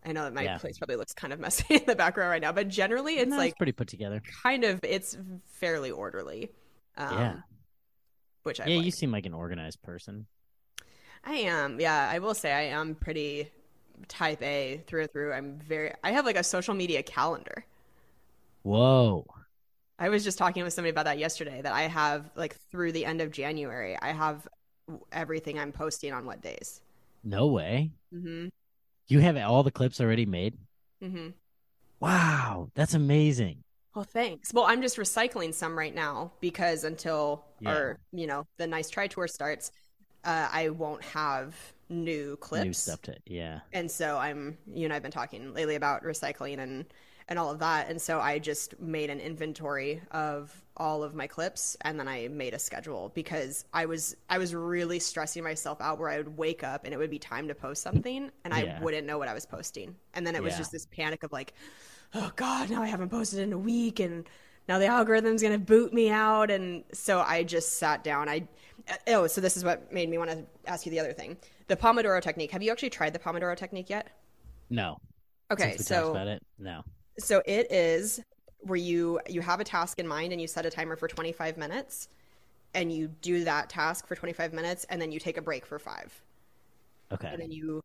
I know that my Yeah. place probably looks kind of messy (laughs) in the background right now, but generally it's No, like pretty put together. kind of it's fairly orderly. Um, Yeah. Which I yeah, like. you seem like an organized person. I am. Yeah, I will say I am pretty type A through and through. I'm very I have like a social media calendar. Whoa. I was just talking with somebody about that yesterday that I have like through the end of January, I have everything I'm posting on what days. No way. Mhm. You have all the clips already made? Mm-hmm. Wow, that's amazing. Well, thanks. Well, I'm just recycling some right now because until Yeah. our, you know, the nice try tour starts, uh, I won't have new clips. New stuff to yeah. and so i'm you and i've been talking lately about recycling and and all of that and so i just made an inventory of all of my clips and then i made a schedule because i was i was really stressing myself out where i would wake up and it would be time to post something and Yeah. i wouldn't know what i was posting and then it was just this panic of like oh god now i haven't posted in a week and now the algorithm's going to boot me out and so i just sat down i oh so this is what made me want to ask you the other thing the pomodoro technique have you actually tried the pomodoro technique yet No. okay so about it. No. So it is where you you have a task in mind and you set a timer for 25 minutes and you do that task for 25 minutes and then you take a break for 5 Okay. and then you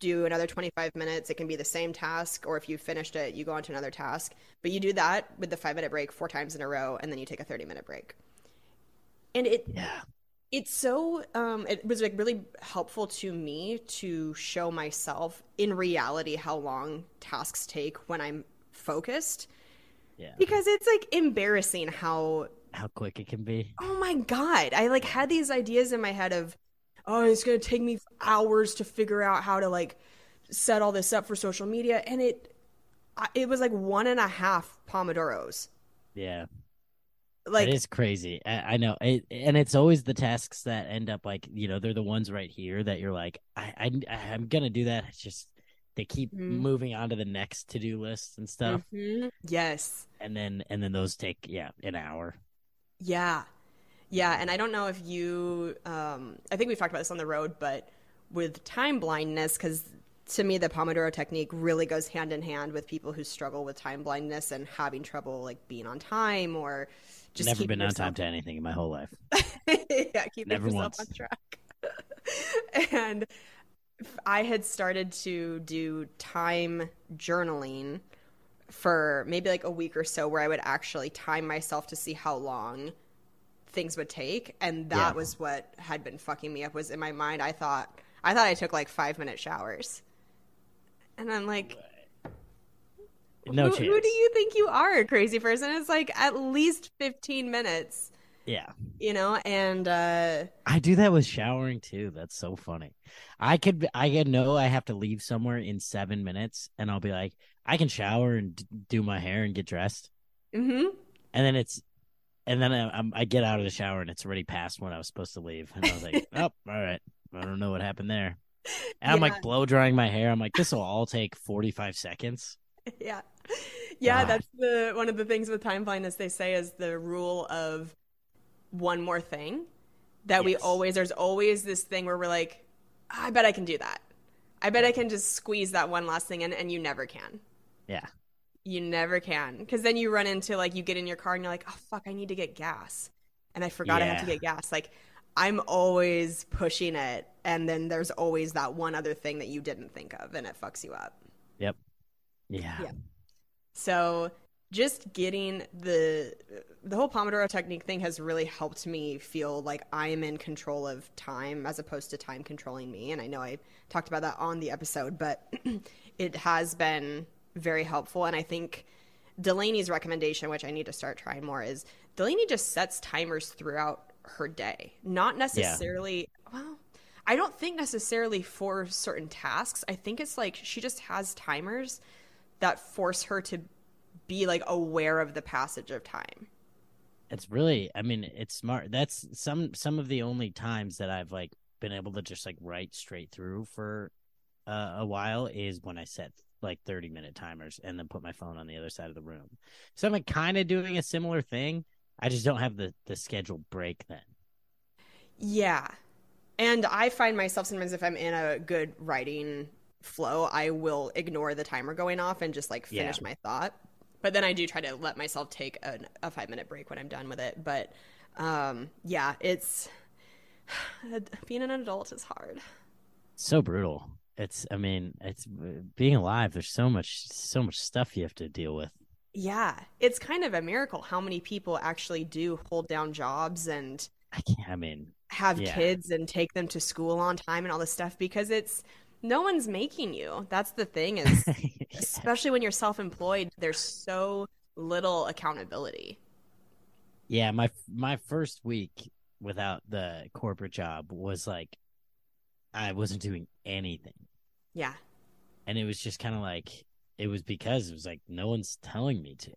do another 25 minutes it can be the same task or if you finished it you go on to another task but you do that with the 5 minute break four times in a row and then you take a 30 minute break and it Yeah. it's so um it was like really helpful to me to show myself in reality how long tasks take when i'm focused Yeah. because it's like embarrassing how How quick it can be. oh my god i like had these ideas in my head of oh it's gonna take me hours to figure out how to like set all this up for social media and it it was like one and a half pomodoros Yeah. like it is crazy. I, I know, it, and it's always the tasks that end up like you know they're the ones right here that you're like I, I I'm gonna do that. It's just they keep Mhm. moving on to the next to do list and stuff, Mhm. yes and then and then those take yeah an hour. Yeah. Yeah, and I don't know if you um I think we've talked about this on the road, but with time blindness cuz to me the Pomodoro technique really goes hand in hand with people who struggle with time blindness and having trouble like being on time or just Never been on time to anything in my whole life. (laughs) yeah, keeping Never yourself once. on track. (laughs) and I had started to do time journaling for maybe like a week or so where I would actually time myself to see how long things would take, and that Yeah. was what had been fucking me up. Was in my mind, I thought I thought I took like five minute showers, and I'm like, No who, who do you think you are, a crazy person? It's like at least fifteen minutes, Yeah. you know, and uh, I do that with showering too. That's so funny. I could I know I have to leave somewhere in seven minutes, and I'll be like, I can shower and do my hair and get dressed, mhm. and then it's, and then I, I'm, get out of the shower and it's already past when I was supposed to leave, and I was like, (laughs) oh, all right, I don't know what happened there. And I'm like blow drying my hair. I'm like, this will all take 45 seconds. (laughs) yeah yeah God. that's the one of the things with time blindness they say is the rule of one more thing that we always there's always this thing where we're like i bet i can do that i bet i can just squeeze that one last thing in and you never can Yeah. you never can because then you run into like you get in your car and you're like oh fuck i need to get gas and i forgot i have to get gas like i'm always pushing it and then there's always that one other thing that you didn't think of and it fucks you up Yep. Yeah. Yeah. So just getting the the whole Pomodoro technique thing has really helped me feel like I am in control of time as opposed to time controlling me. And I know I talked about that on the episode, but (clears throat) it has been very helpful. And I think Delanie's recommendation, which I need to start trying more, is Delanie just sets timers throughout her day, not necessarily. Well, I don't think necessarily for certain tasks. I think it's like she just has timers that force her to be like aware of the passage of time. it's really i mean it's smart that's some some of the only times that i've like been able to just like write straight through for uh, a while is when i set like 30 minute timers and then put my phone on the other side of the room so i'm like, kind of doing a similar thing i just don't have the the scheduled break then Yeah. And I find myself sometimes if I'm in a good writing flow, I will ignore the timer going off and just like finish Yeah. my thought. But then I do try to let myself take an, a five minute break when I'm done with it. But um, yeah, it's (sighs) being an adult is hard. so brutal it's i mean it's being alive there's so much so much stuff you have to deal with Yeah, it's kind of a miracle how many people actually do hold down jobs and i can't i mean have Yeah. kids and take them to school on time and all this stuff because it's no one's making you. That's the thing (laughs) is especially when you're self-employed, there's so little accountability. Yeah, my my first week without the corporate job was like I wasn't doing anything. Yeah. And it was just kind of like it was because it was like no one's telling me to.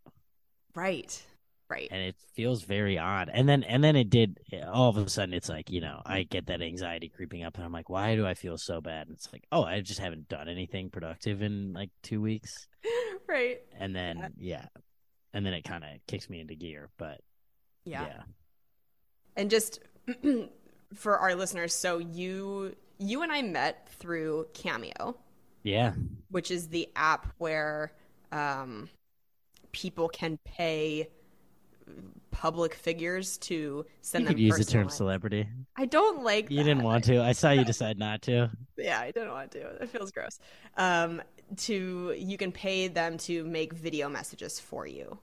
Right. Right. And it feels very odd. And then and then it did all of a sudden it's like, you know, I get that anxiety creeping up and I'm like, why do I feel so bad? And it's like, oh, I just haven't done anything productive in like 2 weeks. (laughs) right. And then yeah. And then it kind of kicks me into gear, but Yeah. yeah. And just (clears throat) for our listeners, so you you and I met through Cameo. Yeah. which is the app where um, people can pay public figures to send You them could use the term celebrity. I don't like. You that. didn't want to. I saw you decide not to. Yeah, I didn't want to. It feels gross. Um, to you can pay them to make video messages for you.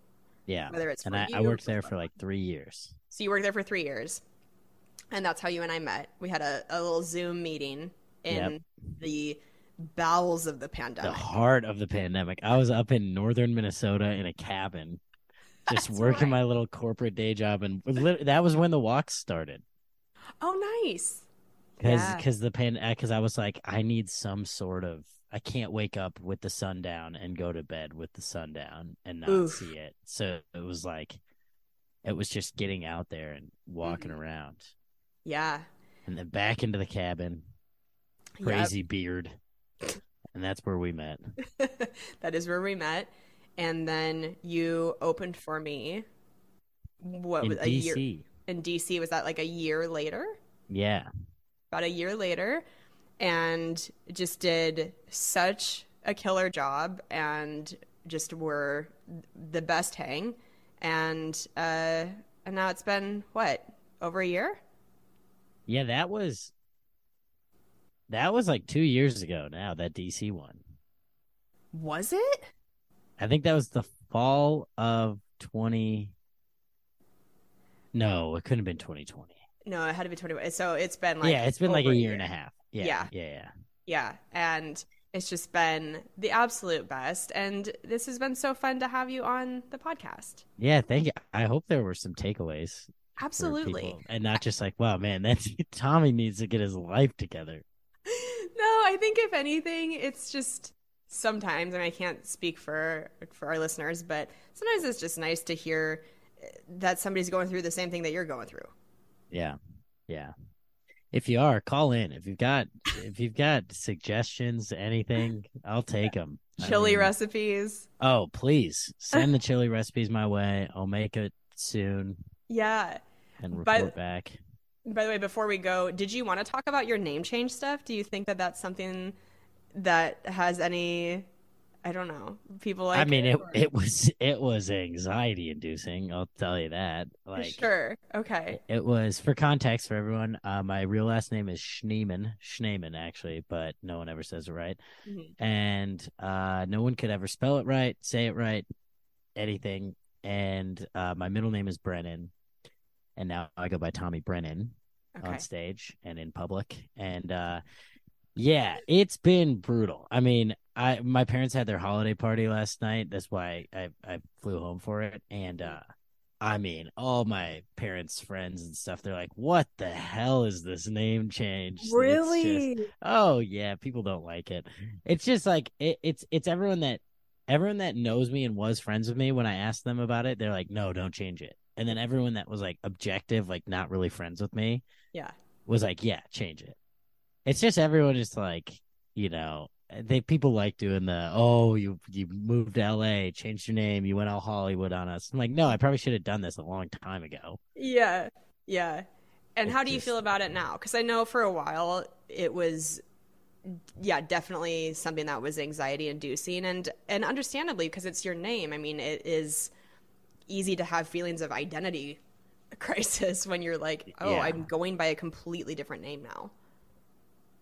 Yeah. Whether it's and I, I worked there for like three years. So you worked there for three years, and that's how you and I met. We had a, a little Zoom meeting in Yep. the bowels of the pandemic. The heart of the pandemic. I was up in northern Minnesota in a cabin, just That's working right. my little corporate day job, and that was when the walks started. Oh, nice. Because Yeah. because the pan because I was like I need some sort of I can't wake up with the sun down and go to bed with the sun down and not Oof. see it. So it was like it was just getting out there and walking Mm-hmm. around, Yeah. and then back into the cabin. Yep. Crazy beard, and that's where we met. (laughs) that is where we met. And then you opened for me. What in was a DC. year in DC? Was that like a year later? Yeah. About a year later, and just did such a killer job, and just were the best hang. And uh, and now it's been what over a year? Yeah, that was that was like two years ago now, that DC one. Was it? I think that was the fall of twenty No, it couldn't have been 2020. No, it had to be 21. So it's been like yeah, it's been like a year and a half. Yeah, Yeah. yeah, yeah. Yeah, and it's just been the absolute best. And this has been so fun to have you on the podcast. Yeah, thank you. I hope there were some takeaways. Absolutely. and not just like, wow, man, (laughs) that's Tommy needs to get his life together. (laughs) no, I think if anything, it's just sometimes, and I can't speak for for our listeners, but sometimes it's just nice to hear eh, that somebody's going through the same thing that you're going through. Yeah, yeah. If you are, call in. If you've got, if you've got suggestions, anything, I'll take them. Chili recipes. Oh, please send the (laughs) chili recipes my way. I'll make it soon Yeah. and By- report back. By the way, before we go, did you want to talk about your name change stuff? Do you think that that's something that has any, I don't know, people like I mean, it or- it was it was anxiety inducing. I'll tell you that. Like, sure. Okay. It was for context for everyone. Uh, my real last name is Schneeman, Schneeman actually, but no one ever says it right, Mhm. and uh, no one could ever spell it right, say it right, anything. And uh, my middle name is Brennan, and now I go by Tommy Brennan Okay. on stage and in public. And uh, yeah, it's been brutal. I mean, I my parents had their holiday party last night. That's why I I flew home for it. And uh, I mean, all my parents' friends and stuff. They're like, "What the hell is this name change?" It's just- Really? oh yeah, people don't like it. It's just like it, it's it's everyone that everyone that knows me and was friends with me. When I asked them about it, they're like, "No, don't change it." And then everyone that was like objective, like not really friends with me, Yeah. was like, "Yeah, change it." It's just everyone is like, you know, they people like doing the oh you you moved to L.A., changed your name, you went all Hollywood on us. I'm like, no, I probably should have done this a long time ago. Yeah. Yeah. And how do you just- feel about it now? Because I know for a while it was, yeah, definitely something that was anxiety inducing, and and understandably because it's your name. I mean, it is easy to have feelings of identity (laughs) crisis when you're like, oh, Yeah. I'm going by a completely different name now.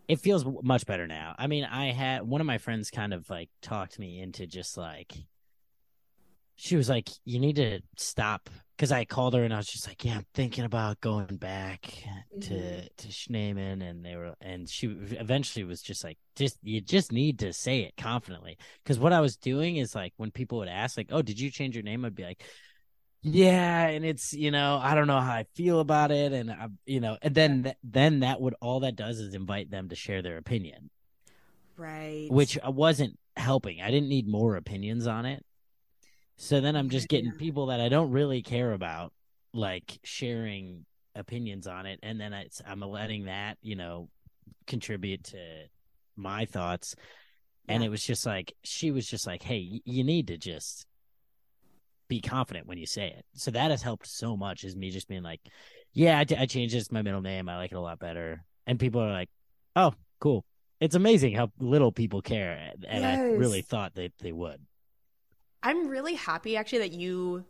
It feels much better now. I mean, I had one of my friends kind of like talked me into just like she was like, "You need to stop." Because I called her and I was just like, "Yeah, I'm thinking about going back to Mhm. to Schneeman," and they were, and she eventually was just like, "Just you just need to say it confidently." Because what I was doing is like when people would ask, like, "Oh, did you change your name?" I'd be like, "Yeah," and it's you know I don't know how I feel about it, and I, you know, and then th- then that would all that does is invite them to share their opinion Right. which I wasn't helping. I didn't need more opinions on it. So then I'm just getting Yeah. people that I don't really care about, like sharing opinions on it, and then it's, I'm letting that, you know, contribute to my thoughts. And it was just like she was just like, "Hey, you need to just be confident when you say it." So that has helped so much. Is me just being like, "Yeah, I, changed. It's my middle name. I like it a lot better." And people are like, "Oh, cool." It's amazing how little people care, and I really thought that they would. I'm really happy actually that you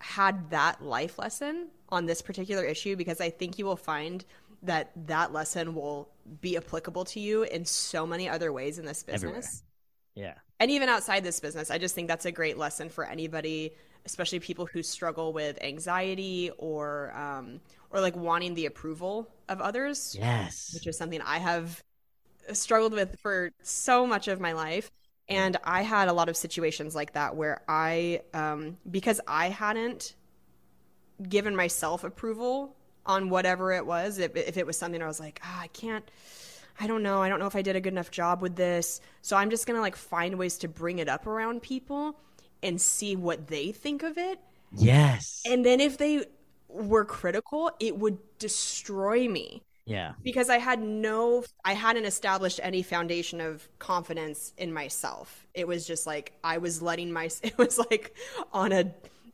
had that life lesson on this particular issue because I think you will find that that lesson will be applicable to you in so many other ways in this business. Everywhere. Yeah, And even outside this business, I just think that's a great lesson for anybody, especially people who struggle with anxiety or um, or like wanting the approval of others yes, which is something I have struggled with for so much of my life. And I had a lot of situations like that where I, um, because I hadn't given myself approval on whatever it was, if, if it was something I was like, ah, I can't, I don't know, I don't know if I did a good enough job with this. So I'm just going to like find ways to bring it up around people and see what they think of it. yes, And then if they were critical, it would destroy me yeah, because I had no, I hadn't established any foundation of confidence in myself. It was just like I was letting my, (laughs) it was like on a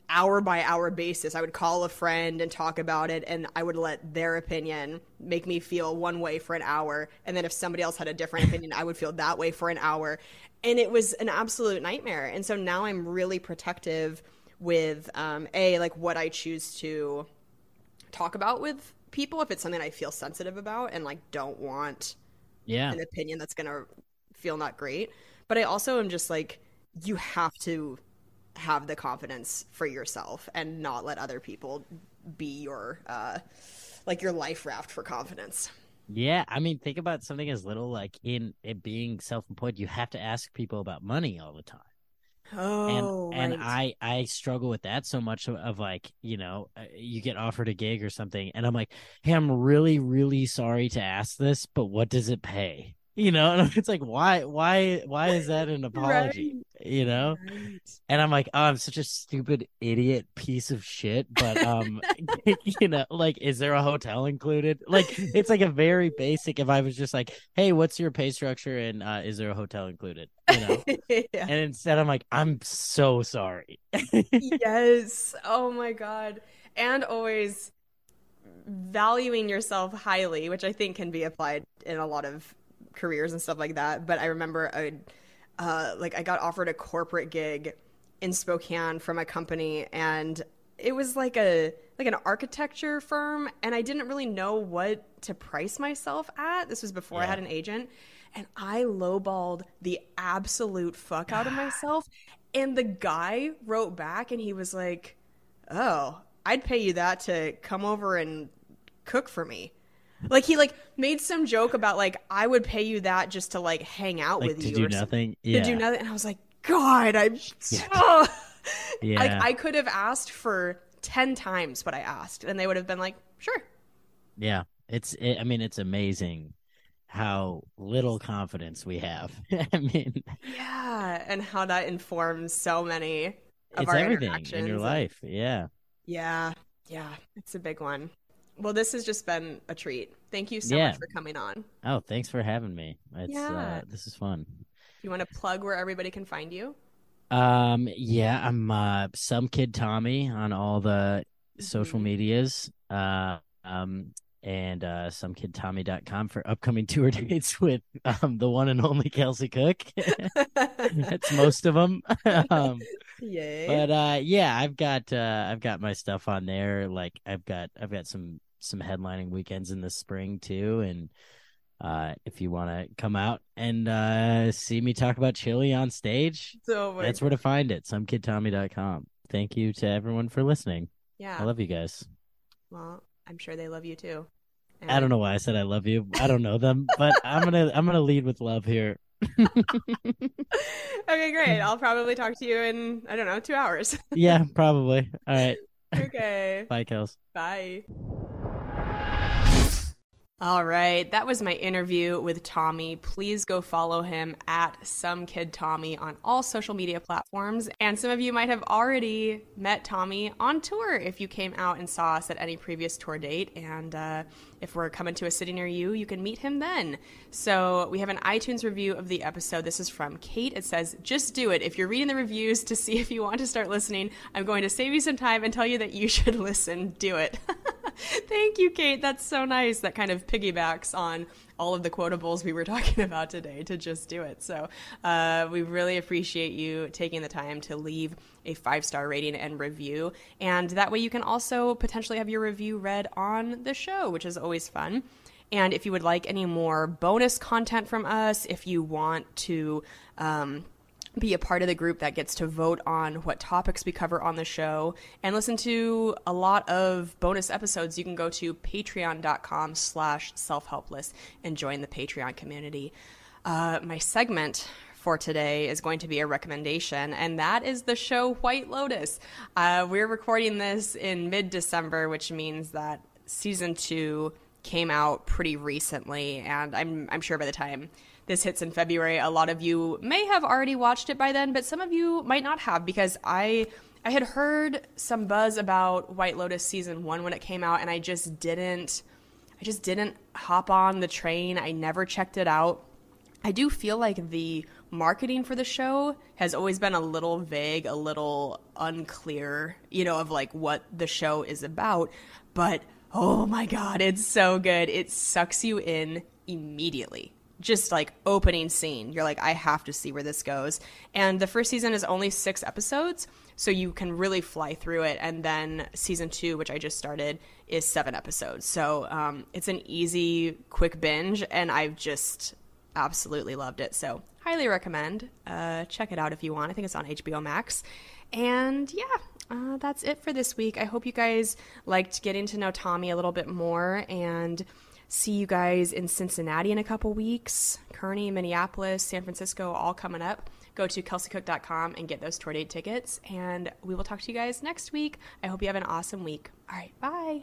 hour by hour basis. I would call a friend and talk about it, and I would let their opinion make me feel one way for an hour. And then if somebody else had a different (laughs) opinion, I would feel that way for an hour. And it was an absolute nightmare. And so now I'm really protective with, um, A, like what I choose to talk about with people if it's something I feel sensitive about and like don't want yeah, an opinion that's gonna feel not great. But I also am just like, you have to have the confidence for yourself and not let other people be your uh like your life raft for confidence. Yeah, I mean, think about something as little like in it being self-employed, you have to ask people about money all the time. Oh, and and I I struggle with that so much of, of like you know uh, you get offered a gig or something and I'm like hey I'm really really sorry to ask this but what does it pay you know and it's like why why why is that an (laughs) apology? You know? And i'm like oh i'm such a stupid idiot piece of shit but um (laughs) (laughs) you know like is there a hotel included? Like it's like a very basic if i was just like hey what's your pay structure and uh is there a hotel included? You know? Yeah. and instead i'm like i'm so sorry. Yes. Oh my god. And always valuing yourself highly, which I think can be applied in a lot of careers and stuff like that. But I remember I uh like I got offered a corporate gig in Spokane from a company and it was like a like an architecture firm and I didn't really know what to price myself at. This was before I had an agent and I lowballed the absolute fuck out of (sighs) myself. And the guy wrote back and he was like, "Oh, I'd pay you that to come over and cook for me." Like he like made some joke about like I would pay you that just to like hang out like with to you do or some- nothing to do nothing. And I was like, God, I'm so (laughs) yeah like I could have asked for ten times what I asked, and they would have been like, sure. Yeah, it's. It, I mean, it's amazing how little confidence we have. (laughs) I mean, Yeah, and how that informs so many of it's our everything in your life. Yeah. Yeah, yeah, it's a big one. Well, this has just been a treat. Thank you so Yeah. much for coming on. Oh, thanks for having me. It's Yeah. uh, this is fun. You want to plug where everybody can find you? Um, yeah, I'm uh, some kid Tommy on all the Mm-hmm. social medias. Uh, um, and uh, somekidtommy.com for upcoming (laughs) tour dates with um the one and only Kelsey Cook. (laughs) That's (laughs) most of them. um, Yay. but uh yeah i've got uh i've got my stuff on there like i've got i've got some some headlining weekends in the spring too and uh if you want to come out and uh see me talk about chili on stage so my- that's where to find it somekidtommy.com thank you to everyone for listening yeah. i love you guys Well, I'm sure they love you too. i don't know why i said i love you i don't know them (laughs) but i'm gonna i'm gonna lead with love here (laughs) okay, great. (laughs) I'll probably talk to you in I don't know two hours. yeah probably all right okay. bye kels Bye. All right, that was my interview with Tommy. Please go follow him at some kid Tommy on all social media platforms. And some of you might have already met Tommy on tour if you came out and saw us at any previous tour date. And uh, if we're coming to a city near you, you can meet him then. So we have an iTunes review of the episode. This is from Kate. It says, "Just do it. If you're reading the reviews to see (laughs) if you want to start listening, I'm going to save you some time and tell you that you (laughs) should listen. Do it." (laughs) Thank you, Kate. That's so nice. That kind of piggybacks on all of the quotables we were (laughs) talking about today to just do it. So uh, we really appreciate you taking the time to leave a five star rating and review. And that way you can also potentially have your review read on the show, which is always fun. And if you would like any more bonus content from us, if you want to, um, be a part of the group that gets to vote on what topics we cover on the show and listen to a lot of bonus episodes you can go to patreon.com slash self-helpless and join the patreon community. Uh, my segment for today is going to be a recommendation and that is the show white lotus. Uh, we're recording this in mid-december which means that season two came out pretty recently and i'm, I'm sure by the time this hits in February. A lot of you may have already watched it by then, but some of you might not have because I I had heard some buzz about White Lotus season 1 when it came out and I just didn't I just didn't hop on the train. I never checked it out. I do feel like the marketing for the show has always been a little vague, a little unclear, you know, of like what the show is about, but oh my god, it's so good. It sucks you in immediately just like opening scene. You're like, I have to see where this goes. And the first season is only six episodes, so you can really fly through it. And then season two, which I just started, is seven episodes. So um, it's an easy, quick binge, and I've just absolutely loved it. So highly recommend. Uh, check it out if you want. I think it's on HBO Max. And yeah, uh, that's it for this week. I hope you guys liked getting to know Tommy a little bit more and see you guys in Cincinnati in a couple weeks. Kearney, Minneapolis, San Francisco, all coming up. Go to kelseycook.com and get those tour date tickets. And we will talk to you guys next week. I hope you have an awesome week. All right, bye.